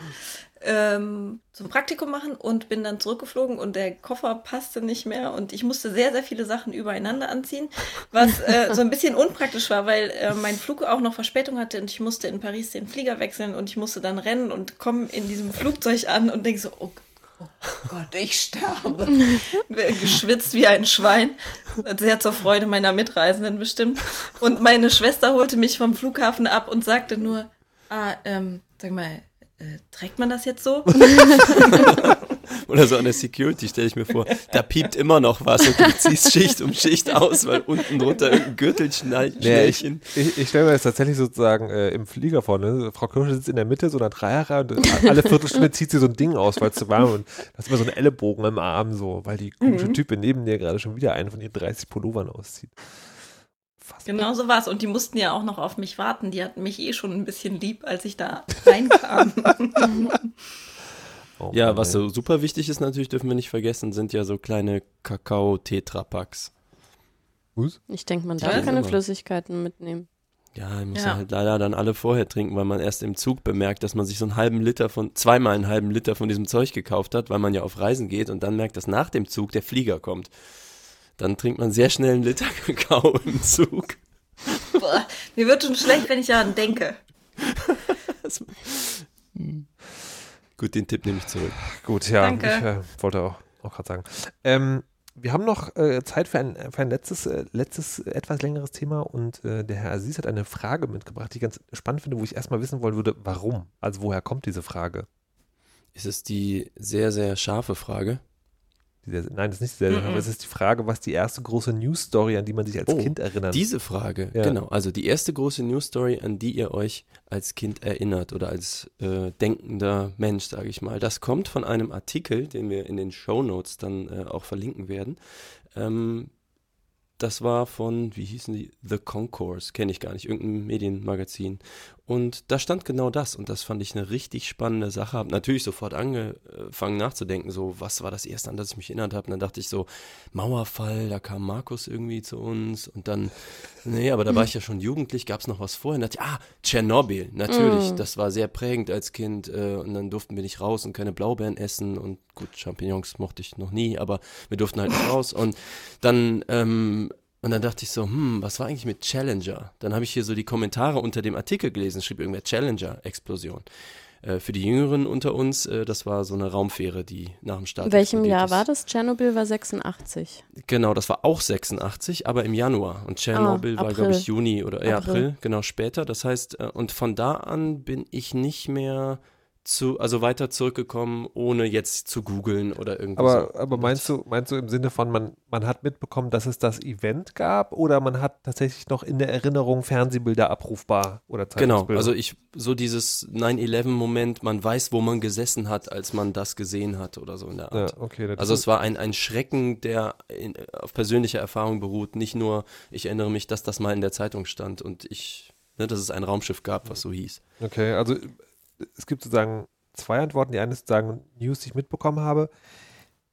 ähm, zum Praktikum machen und bin dann zurückgeflogen und der Koffer passte nicht mehr und ich musste sehr, sehr viele Sachen übereinander anziehen, was äh, so ein bisschen unpraktisch war, weil äh, mein Flug auch noch Verspätung hatte und ich musste in Paris den Flieger wechseln und ich musste dann rennen und komme in diesem Flugzeug an und denke so, oh, oh Gott, ich sterbe. Geschwitzt wie ein Schwein. Sehr zur Freude meiner Mitreisenden bestimmt. Und meine Schwester holte mich vom Flughafen ab und sagte nur, ah, ähm, sag mal, äh, trägt man das jetzt so? Oder so an der Security, stelle ich mir vor. Da piept immer noch was und du ziehst Schicht um Schicht aus, weil unten drunter irgendein Gürtelschnellchen. Nee, ich, ich, stelle mir das tatsächlich sozusagen äh, im Flieger vor. Ne? Frau Kirsche sitzt in der Mitte so einer Dreierreihe und alle Viertelstunde zieht sie so ein Ding aus, weil es zu warm ist. Und das ist immer so ein Ellenbogen im Arm, so, weil die komische mhm. Type neben dir gerade schon wieder einen von ihren 30 Pullovern auszieht. Unfassbar. Genau so war es. Und die mussten ja auch noch auf mich warten. Die hatten mich eh schon ein bisschen lieb, als ich da reinkam. oh, ja, was so super wichtig ist, natürlich dürfen wir nicht vergessen, sind ja so kleine Kakao-Tetrapacks. Ich denke, man darf keine Flüssigkeiten mitnehmen. Ja, ich muss ja. halt leider dann alle vorher trinken, weil man erst im Zug bemerkt, dass man sich so einen halben Liter von, zweimal einen halben Liter von diesem Zeug gekauft hat, weil man ja auf Reisen geht und dann merkt, dass nach dem Zug der Flieger kommt dann trinkt man sehr schnell einen Liter Kakao im Zug. Boah, mir wird schon schlecht, wenn ich daran denke. Gut, den Tipp nehme ich zurück. Gut, ja, Danke. ich äh, wollte auch, auch gerade sagen. Ähm, wir haben noch äh, Zeit für ein, für ein letztes, äh, letztes, etwas längeres Thema und äh, der Herr Aziz hat eine Frage mitgebracht, die ich ganz spannend finde, wo ich erstmal wissen wollen würde, warum? Also woher kommt diese Frage? Ist es die sehr, sehr scharfe Frage? Nein, das ist nicht dieselbe, Mhm. aber es ist die Frage, was die erste große News-Story, an die man sich als Oh, Kind erinnert. Diese Frage, Ja. genau. Also die erste große News-Story, an die ihr euch als Kind erinnert oder als äh, denkender Mensch, sage ich mal. Das kommt von einem Artikel, den wir in den Show Notes dann äh, auch verlinken werden. Ähm, das war von, wie hießen die? The Concourse, kenne ich gar nicht, irgendein Medienmagazin. Und da stand genau das und das fand ich eine richtig spannende Sache. Hab natürlich sofort angefangen nachzudenken, so was war das erste, an das ich mich erinnert habe. Und dann dachte ich so, Mauerfall, da kam Markus irgendwie zu uns und dann, nee, aber da war ich ja schon jugendlich, gab es noch was vorher. Und dachte ich, ah, Tschernobyl, natürlich, Mm. das war sehr prägend als Kind. Äh, und dann durften wir nicht raus und keine Blaubeeren essen und gut, Champignons mochte ich noch nie, aber wir durften halt nicht raus. Und dann, ähm, und dann dachte ich so, hm, was war eigentlich mit Challenger? Dann habe ich hier so die Kommentare unter dem Artikel gelesen, schrieb irgendwer Challenger-Explosion. Äh, für die Jüngeren unter uns, äh, das war so eine Raumfähre, die nach dem Start In welchem Jahr ist. war das? Tschernobyl war 86. Genau, das war auch 86, aber im Januar. Und Tschernobyl Ah, war, glaube ich, Juni oder ja, April. April, genau später. Das heißt, äh, und von da an bin ich nicht mehr zu, also weiter zurückgekommen, ohne jetzt zu googeln oder irgendwie aber, so. aber meinst du, meinst du im Sinne von, man, man hat mitbekommen, dass es das Event gab oder man hat tatsächlich noch in der Erinnerung Fernsehbilder abrufbar oder Genau, Zeitungsbilder? also ich, so dieses 9-11-Moment, man weiß, wo man gesessen hat, als man das gesehen hat oder so in der ja, Art. okay. das Also es war ein, ein Schrecken, der in, auf persönlicher Erfahrung beruht. Nicht nur, ich erinnere mich, dass das mal in der Zeitung stand und ich, ne, dass es ein Raumschiff gab, was so hieß. Okay, also es gibt sozusagen zwei Antworten. Die eine ist sozusagen News, die ich mitbekommen habe.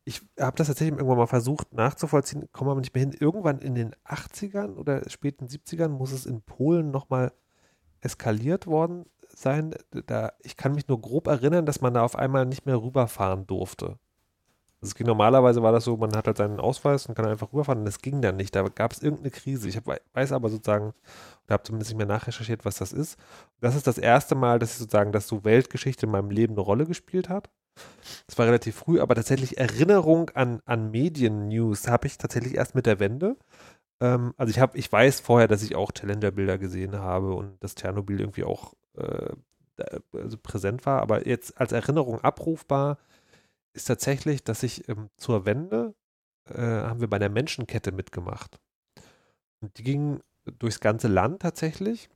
Ich habe das tatsächlich irgendwann mal versucht nachzuvollziehen, komme aber nicht mehr hin. Irgendwann in den 80ern oder späten 70ern muss es in Polen nochmal eskaliert worden sein. Da, ich kann mich nur grob erinnern, dass man da auf einmal nicht mehr rüberfahren durfte. Also es ging normalerweise war das so, man hat halt seinen Ausweis und kann einfach rüberfahren und das ging dann nicht. Da gab es irgendeine Krise. Ich hab, weiß aber sozusagen, oder habe zumindest nicht mehr nachrecherchiert, was das ist. Das ist das erste Mal, dass ich sozusagen, dass so Weltgeschichte in meinem Leben eine Rolle gespielt hat. Das war relativ früh, aber tatsächlich Erinnerung an, an Medien-News habe ich tatsächlich erst mit der Wende. Ähm, also ich habe, ich weiß vorher, dass ich auch Challenger-Bilder gesehen habe und dass Tschernobyl irgendwie auch äh, also präsent war, aber jetzt als Erinnerung abrufbar ist tatsächlich, dass ich ähm, zur Wende äh, haben wir bei der Menschenkette mitgemacht. Und die ging durchs ganze Land tatsächlich.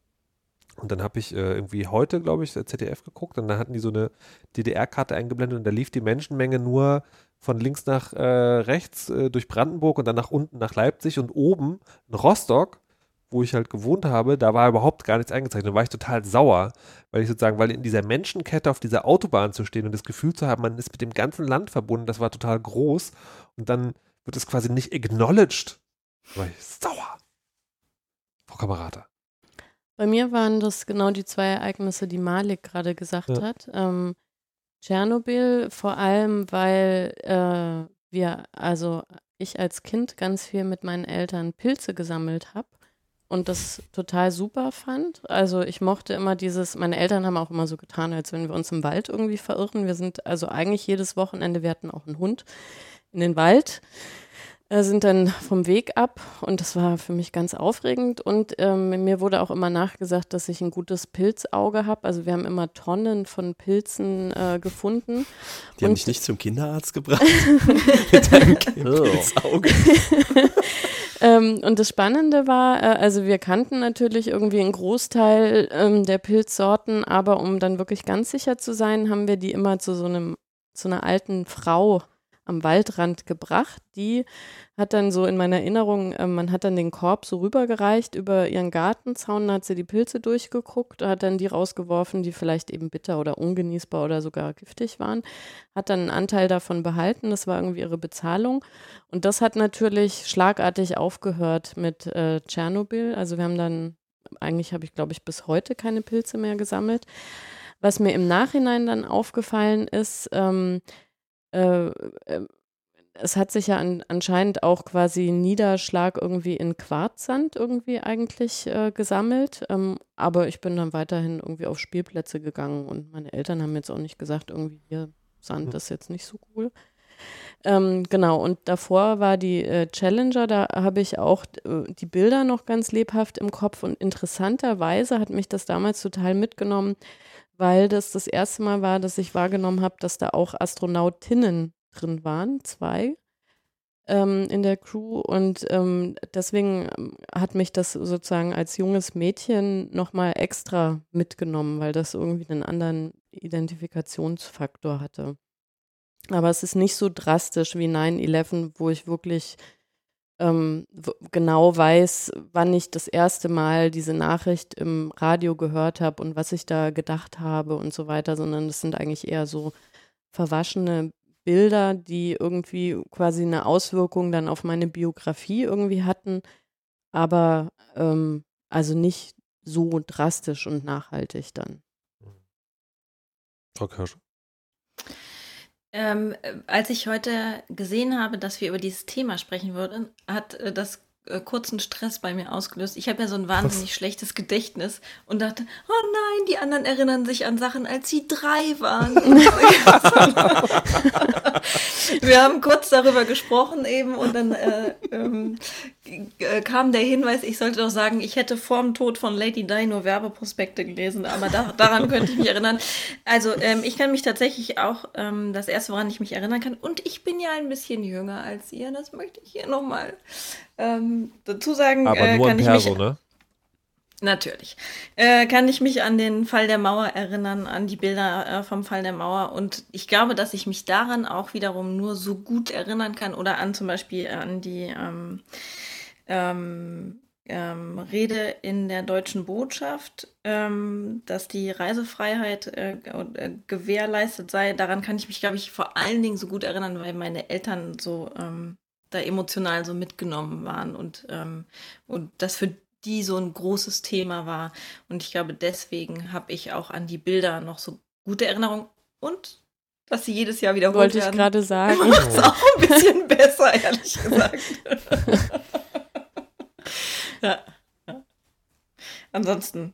Und dann habe ich äh, irgendwie heute, glaube ich, ZDF geguckt und dann hatten die so eine DDR-Karte eingeblendet und da lief die Menschenmenge nur von links nach äh, rechts äh, durch Brandenburg und dann nach unten nach Leipzig und oben in Rostock, wo ich halt gewohnt habe, da war überhaupt gar nichts eingezeichnet. Da war ich total sauer, weil ich sozusagen, weil in dieser Menschenkette auf dieser Autobahn zu stehen und das Gefühl zu haben, man ist mit dem ganzen Land verbunden, das war total groß und dann wird es quasi nicht acknowledged. Da war ich sauer. Frau Kamerata. Bei mir waren das genau die zwei Ereignisse, die Malik gerade gesagt Ja. hat. Ähm, Tschernobyl vor allem, weil äh, wir, also ich als Kind ganz viel mit meinen Eltern Pilze gesammelt habe und das total super fand. Also ich mochte immer dieses, meine Eltern haben auch immer so getan, als wenn wir uns im Wald irgendwie verirren. Wir sind also eigentlich jedes Wochenende, wir hatten auch einen Hund in den Wald äh, sind dann vom Weg ab und das war für mich ganz aufregend und ähm, mir wurde auch immer nachgesagt, dass ich ein gutes Pilzauge habe. Also wir haben immer Tonnen von Pilzen äh, gefunden. Die haben Und- dich nicht zum Kinderarzt gebracht mit deinem Pilzauge. Ähm, und das Spannende war, äh, also wir kannten natürlich irgendwie einen Großteil ähm, der Pilzsorten, aber um dann wirklich ganz sicher zu sein, haben wir die immer zu so einem, zu einer alten Frau am Waldrand gebracht. Die hat dann so in meiner Erinnerung, äh, man hat dann den Korb so rübergereicht über ihren Gartenzaun, da hat sie die Pilze durchgeguckt, hat dann die rausgeworfen, die vielleicht eben bitter oder ungenießbar oder sogar giftig waren, hat dann einen Anteil davon behalten, das war irgendwie ihre Bezahlung. Und das hat natürlich schlagartig aufgehört mit äh, Tschernobyl. Also wir haben dann, eigentlich habe ich, glaube ich, bis heute keine Pilze mehr gesammelt. Was mir im Nachhinein dann aufgefallen ist, ähm, äh, äh, es hat sich ja an, anscheinend auch quasi Niederschlag irgendwie in Quarzsand irgendwie eigentlich äh, gesammelt. Ähm, aber ich bin dann weiterhin irgendwie auf Spielplätze gegangen und meine Eltern haben jetzt auch nicht gesagt, irgendwie hier Sand ist jetzt nicht so cool. Ähm, genau, und davor war die äh, Challenger, da habe ich auch äh, die Bilder noch ganz lebhaft im Kopf und interessanterweise hat mich das damals total mitgenommen, weil das das erste Mal war, dass ich wahrgenommen habe, dass da auch Astronautinnen drin waren, zwei. ähm, in der Crew und ähm, deswegen ähm, hat mich das sozusagen als junges Mädchen nochmal extra mitgenommen, weil das irgendwie einen anderen Identifikationsfaktor hatte. Aber es ist nicht so drastisch wie 9-11, wo ich wirklich ähm, genau weiß, wann ich das erste Mal diese Nachricht im Radio gehört habe und was ich da gedacht habe und so weiter, sondern es sind eigentlich eher so verwaschene Bilder, die irgendwie quasi eine Auswirkung dann auf meine Biografie irgendwie hatten, aber ähm, also nicht so drastisch und nachhaltig dann. Frau Kirsch. Ähm, äh, als ich heute gesehen habe, dass wir über dieses Thema sprechen würden, hat äh, das kurzen Stress bei mir ausgelöst. Ich habe ja so ein wahnsinnig Was? schlechtes Gedächtnis und dachte, oh nein, die anderen erinnern sich an Sachen, als sie drei waren. Wir haben kurz darüber gesprochen eben und dann äh, ähm, äh, kam der Hinweis, ich sollte doch sagen, ich hätte vorm Tod von Lady Di nur Werbeprospekte gelesen, aber da, daran könnte ich mich erinnern. Also ähm, ich kann mich tatsächlich auch, ähm, das erste, woran ich mich erinnern kann, und ich bin ja ein bisschen jünger als ihr, das möchte ich hier nochmal ähm, dazu sagen. Aber äh, nur kann Perso, ich mich, ne? Natürlich. Äh, kann ich mich an den Fall der Mauer erinnern, an die Bilder äh, vom Fall der Mauer. Und ich glaube, dass ich mich daran auch wiederum nur so gut erinnern kann oder an zum Beispiel an die ähm, ähm, ähm, Rede in der deutschen Botschaft, ähm, dass die Reisefreiheit äh, äh, gewährleistet sei. Daran kann ich mich, glaube ich, vor allen Dingen so gut erinnern, weil meine Eltern so ähm, da emotional so mitgenommen waren und, ähm, und das für die so ein großes Thema war. Und ich glaube, deswegen habe ich auch an die Bilder noch so gute Erinnerungen und dass sie jedes Jahr wiederholt Wollte werden. Wollte ich gerade sagen. Macht es auch ein bisschen besser, ehrlich gesagt. ja. ja. Ansonsten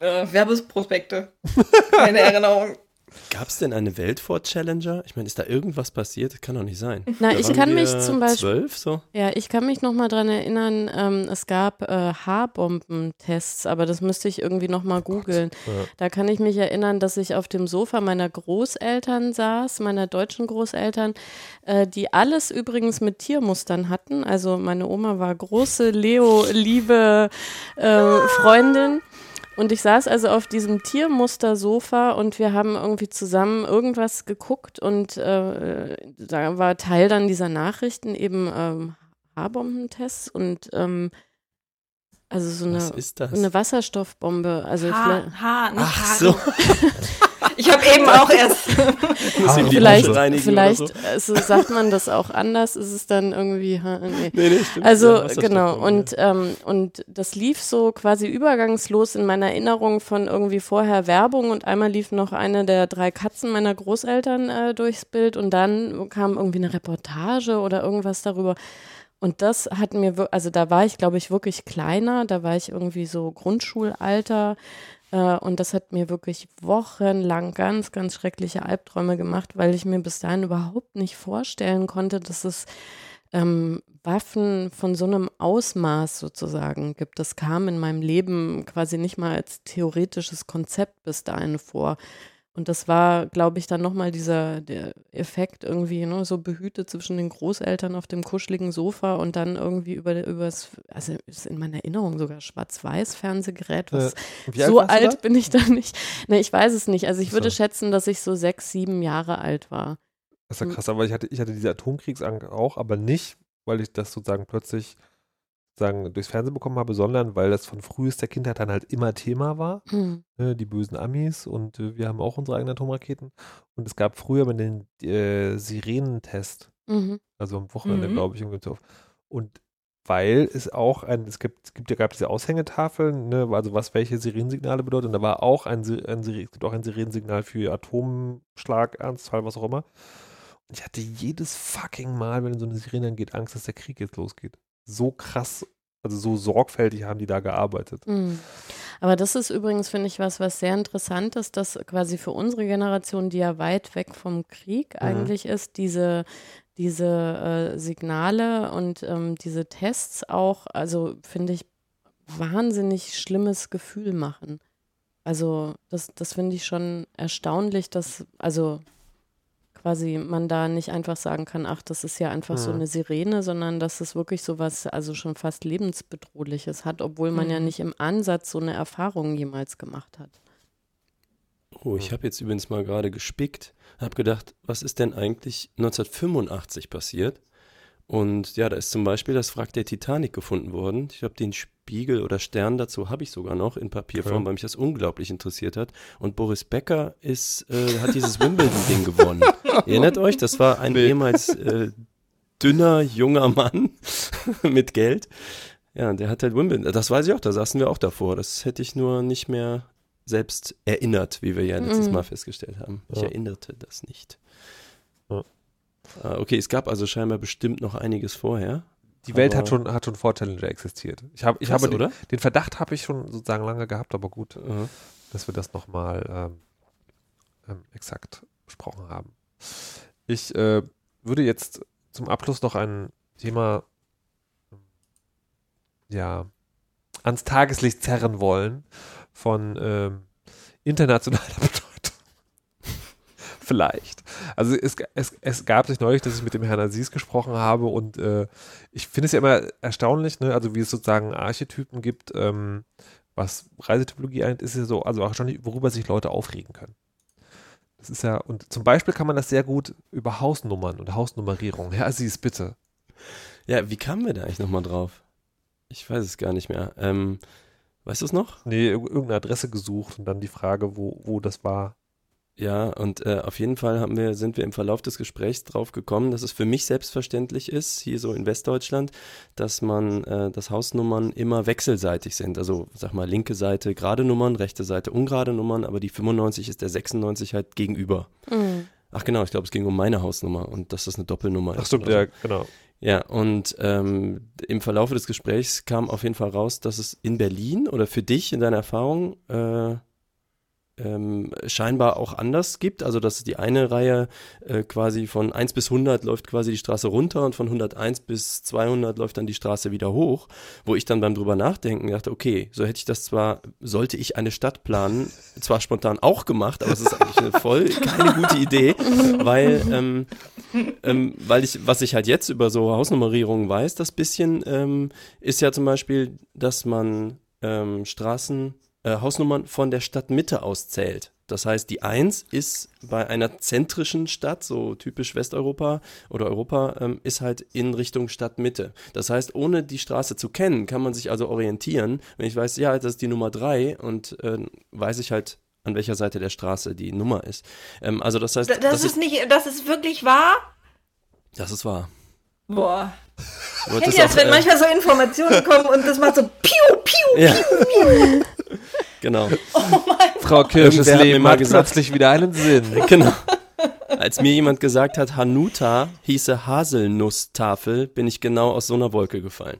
äh, Werbesprospekte. Keine Erinnerung. Gab es denn eine Welt vor Challenger? Ich meine, ist da irgendwas passiert? Das kann doch nicht sein. Na, ich kann mich zum Beispiel. Zwölf, so? Ja, ich kann mich noch mal dran erinnern, ähm, es gab äh, Haarbombentests, aber das müsste ich irgendwie noch mal oh googeln. Ja. Da kann ich mich erinnern, dass ich auf dem Sofa meiner Großeltern saß, meiner deutschen Großeltern, äh, die alles übrigens mit Tiermustern hatten. Also meine Oma war große Leo-liebe äh, Freundin. Und ich saß also auf diesem Tiermuster-Sofa und wir haben irgendwie zusammen irgendwas geguckt und äh, da war Teil dann dieser Nachrichten eben ähm, Haarbombentests und ähm, also so eine, eine Wasserstoffbombe. Also ha, ha, nicht Ach so. Ich habe eben auch erst. vielleicht vielleicht so. also sagt man das auch anders, ist es dann irgendwie. Nee. Nee, nee, stimmt. Also ja, genau, und, ähm, und das lief so quasi übergangslos in meiner Erinnerung von irgendwie vorher Werbung und einmal lief noch eine der drei Katzen meiner Großeltern äh, durchs Bild und dann kam irgendwie eine Reportage oder irgendwas darüber. Und das hat mir, also da war ich, glaube ich, wirklich kleiner, da war ich irgendwie so Grundschulalter. Äh, und das hat mir wirklich wochenlang ganz, ganz schreckliche Albträume gemacht, weil ich mir bis dahin überhaupt nicht vorstellen konnte, dass es ähm, Waffen von so einem Ausmaß sozusagen gibt. Das kam in meinem Leben quasi nicht mal als theoretisches Konzept bis dahin vor. Und das war, glaube ich, dann nochmal dieser der Effekt irgendwie, ne, so behütet zwischen den Großeltern auf dem kuscheligen Sofa und dann irgendwie über übers, also ist in meiner Erinnerung sogar schwarz-weiß Fernsehgerät. Was, äh, so alt bin ich da nicht. Ne, ich weiß es nicht. Also ich so. würde schätzen, dass ich so sechs, sieben Jahre alt war. Das ist ja hm. krass, aber ich hatte, ich hatte diese Atomkriegsangst auch, aber nicht, weil ich das sozusagen plötzlich sagen, durchs Fernsehen bekommen habe, sondern weil das von frühester Kindheit dann halt immer Thema war. Mhm. Die bösen Amis und äh, wir haben auch unsere eigenen Atomraketen. Und es gab früher mal den äh, Sirenentest. Mhm. Also am Wochenende, mhm. glaube ich. Und weil es auch ein, es gibt, es gibt ja gab diese Aushängetafeln, ne, also was welche Sirenensignale bedeuten. Und da war auch ein, ein, es gibt auch ein Sirenensignal für Atomschlag, Ernstfall, was auch immer. Und ich hatte jedes fucking Mal, wenn so eine Sirene angeht, Angst, dass der Krieg jetzt losgeht so krass, also so sorgfältig haben die da gearbeitet. Mhm. Aber das ist übrigens, finde ich, was, was sehr interessant ist, dass quasi für unsere Generation, die ja weit weg vom Krieg mhm. eigentlich ist, diese, diese äh, Signale und ähm, diese Tests auch, also finde ich, wahnsinnig schlimmes Gefühl machen. Also das, das finde ich schon erstaunlich, dass, also quasi man da nicht einfach sagen kann, ach, das ist ja einfach so Mhm. eine Sirene, sondern dass es wirklich so was, also schon fast lebensbedrohliches hat, obwohl man ja Mhm. nicht im Ansatz so eine Erfahrung jemals gemacht hat. Oh, ich habe jetzt übrigens mal gerade gespickt, habe gedacht, was ist denn eigentlich 1985 passiert? Und ja, da ist zum Beispiel das Wrack der Titanic gefunden worden. Ich glaube, den Spiegel oder Stern dazu habe ich sogar noch in Papierform, Okay. weil mich das unglaublich interessiert hat. Und Boris Becker ist, äh, hat dieses Wimbledon-Ding gewonnen. Ihr erinnert euch, das war ein Nee. ehemals äh, dünner, junger Mann mit Geld. Ja, der hat halt Wimbledon, das weiß ich auch, da saßen wir auch davor. Das hätte ich nur nicht mehr selbst erinnert, wie wir ja letztes Mhm. Mal festgestellt haben. Ich Ja. erinnerte das nicht. Ja. Ah, Okay, es gab also scheinbar bestimmt noch einiges vorher. Die Welt hat schon, hat schon vor Challenger existiert. Ich, hab, ich Krass, habe den, oder? den Verdacht habe ich schon sozusagen lange gehabt, aber gut, Aha. dass wir das nochmal ähm, ähm, exakt besprochen haben. Ich äh, würde jetzt zum Abschluss noch ein Thema ähm, ja, ans Tageslicht zerren wollen von ähm, internationaler. Vielleicht. Also es, es, es gab sich neulich, dass ich mit dem Herrn Aziz gesprochen habe und äh, ich finde es ja immer erstaunlich, ne? also wie es sozusagen Archetypen gibt, ähm, was Reisetypologie eigentlich ist ja so, also auch schon, worüber sich Leute aufregen können. Das ist ja, und zum Beispiel kann man das sehr gut über Hausnummern und Hausnummerierung. Herr Aziz, bitte. Ja, wie kamen wir da eigentlich nochmal drauf? Ich weiß es gar nicht mehr. Ähm, weißt du es noch? Nee, ir- irgendeine Adresse gesucht und dann die Frage, wo, wo das war. Ja, und äh, auf jeden Fall haben wir, sind wir im Verlauf des Gesprächs drauf gekommen, dass es für mich selbstverständlich ist, hier so in Westdeutschland, dass man, äh, dass Hausnummern immer wechselseitig sind. Also, sag mal, linke Seite gerade Nummern, rechte Seite ungerade Nummern, aber die 95 ist der 96 halt gegenüber. Mhm. Ach genau, ich glaube, es ging um meine Hausnummer und dass das eine Doppelnummer Ach ist. stimmt, oder so. ja, genau. Ja, und ähm, im Verlauf des Gesprächs kam auf jeden Fall raus, dass es in Berlin oder für dich in deiner Erfahrung äh, ähm, scheinbar auch anders gibt. Also, dass die eine Reihe äh, quasi von 1 bis 100 läuft quasi die Straße runter und von 101 bis 200 läuft dann die Straße wieder hoch. Wo ich dann beim drüber nachdenken dachte, okay, so hätte ich das zwar, sollte ich eine Stadt planen, zwar spontan auch gemacht, aber es ist eigentlich eine voll keine gute Idee, weil ähm, ähm, weil ich, was ich halt jetzt über so Hausnummerierungen weiß, das bisschen, ähm, ist ja zum Beispiel, dass man ähm, Straßen, äh, Hausnummern von der Stadtmitte aus zählt. Das heißt, die 1 ist bei einer zentrischen Stadt, so typisch Westeuropa oder Europa, ähm, ist halt in Richtung Stadtmitte. Das heißt, ohne die Straße zu kennen, kann man sich also orientieren. Wenn ich weiß, ja, das ist die Nummer 3 und äh, weiß ich halt, an welcher Seite der Straße die Nummer ist. Ähm, also das heißt, Das, das ist nicht, das ist wirklich wahr? das ist wahr. Boah. Kennt ihr das, auch, wenn äh, manchmal so Informationen kommen und das macht so piu, piu, Ja. Genau. Frau Kirsches Irgendwer hat mir Leben mal hat gesagt- plötzlich wieder einen Sinn. genau. Als mir jemand gesagt hat, Hanuta hieße Haselnusstafel, bin ich genau aus so einer Wolke gefallen.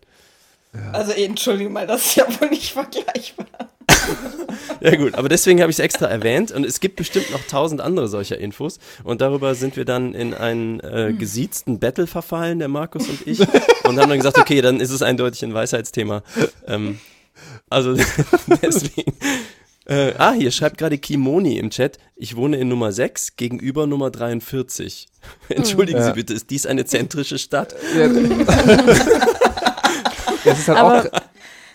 Also entschuldigung mal, das ist ja wohl nicht vergleichbar. Ja gut, aber deswegen habe ich es extra erwähnt und es gibt bestimmt noch tausend andere solcher Infos und darüber sind wir dann in einen äh, gesiezten Battle verfallen, der Markus und ich und haben dann gesagt, okay, dann ist es eindeutig ein Weisheitsthema. Ähm, also deswegen. Äh, ah, hier schreibt gerade Kimoni im Chat, ich wohne in Nummer 6 gegenüber Nummer 43. Entschuldigen Ja. Sie bitte, ist dies eine zentrische Stadt? Ja. Das ist halt auch. Aber,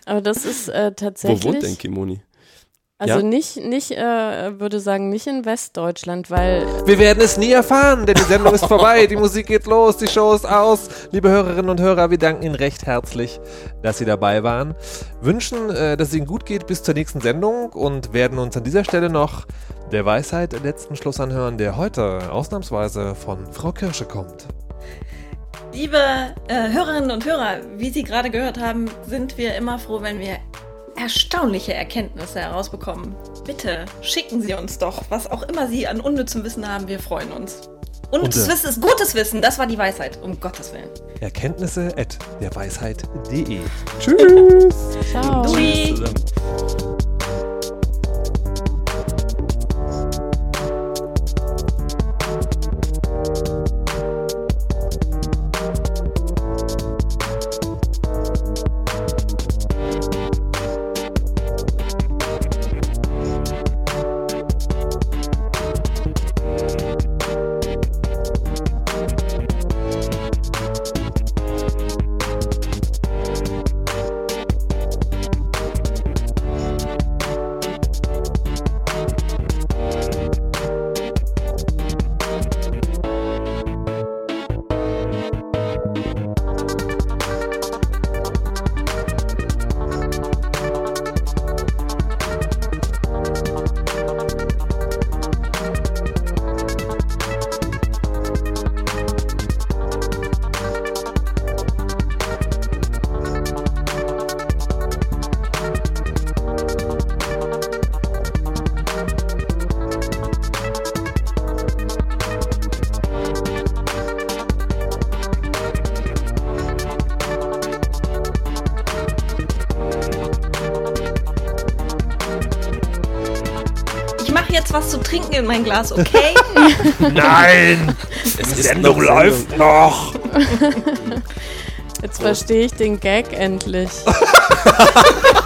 aber das ist äh, Wo tatsächlich. wohnt denn Kimoni? Also Ja? nicht, nicht, äh, würde sagen, nicht in Westdeutschland, weil Wir werden es nie erfahren, denn die Sendung ist vorbei, die Musik geht los, die Show ist aus. Liebe Hörerinnen und Hörer, wir danken Ihnen recht herzlich, dass Sie dabei waren. Wünschen, äh, dass es Ihnen gut geht bis zur nächsten Sendung und werden uns an dieser Stelle noch der Weisheit letzten Schluss anhören, der heute ausnahmsweise von Frau Kirsche kommt. Liebe äh, Hörerinnen und Hörer, wie Sie gerade gehört haben, sind wir immer froh, wenn wir erstaunliche Erkenntnisse herausbekommen. Bitte schicken Sie uns doch, was auch immer Sie an unnützem Wissen haben. Wir freuen uns. Das äh, Wissen ist gutes Wissen, das war die Weisheit, um Gottes Willen. Erkenntnisse at derweisheit.de. Tschüss! ciao. Dui. In mein Glas, okay? Nein! Es Die ist Sendung noch läuft noch! Jetzt verstehe ich den Gag endlich.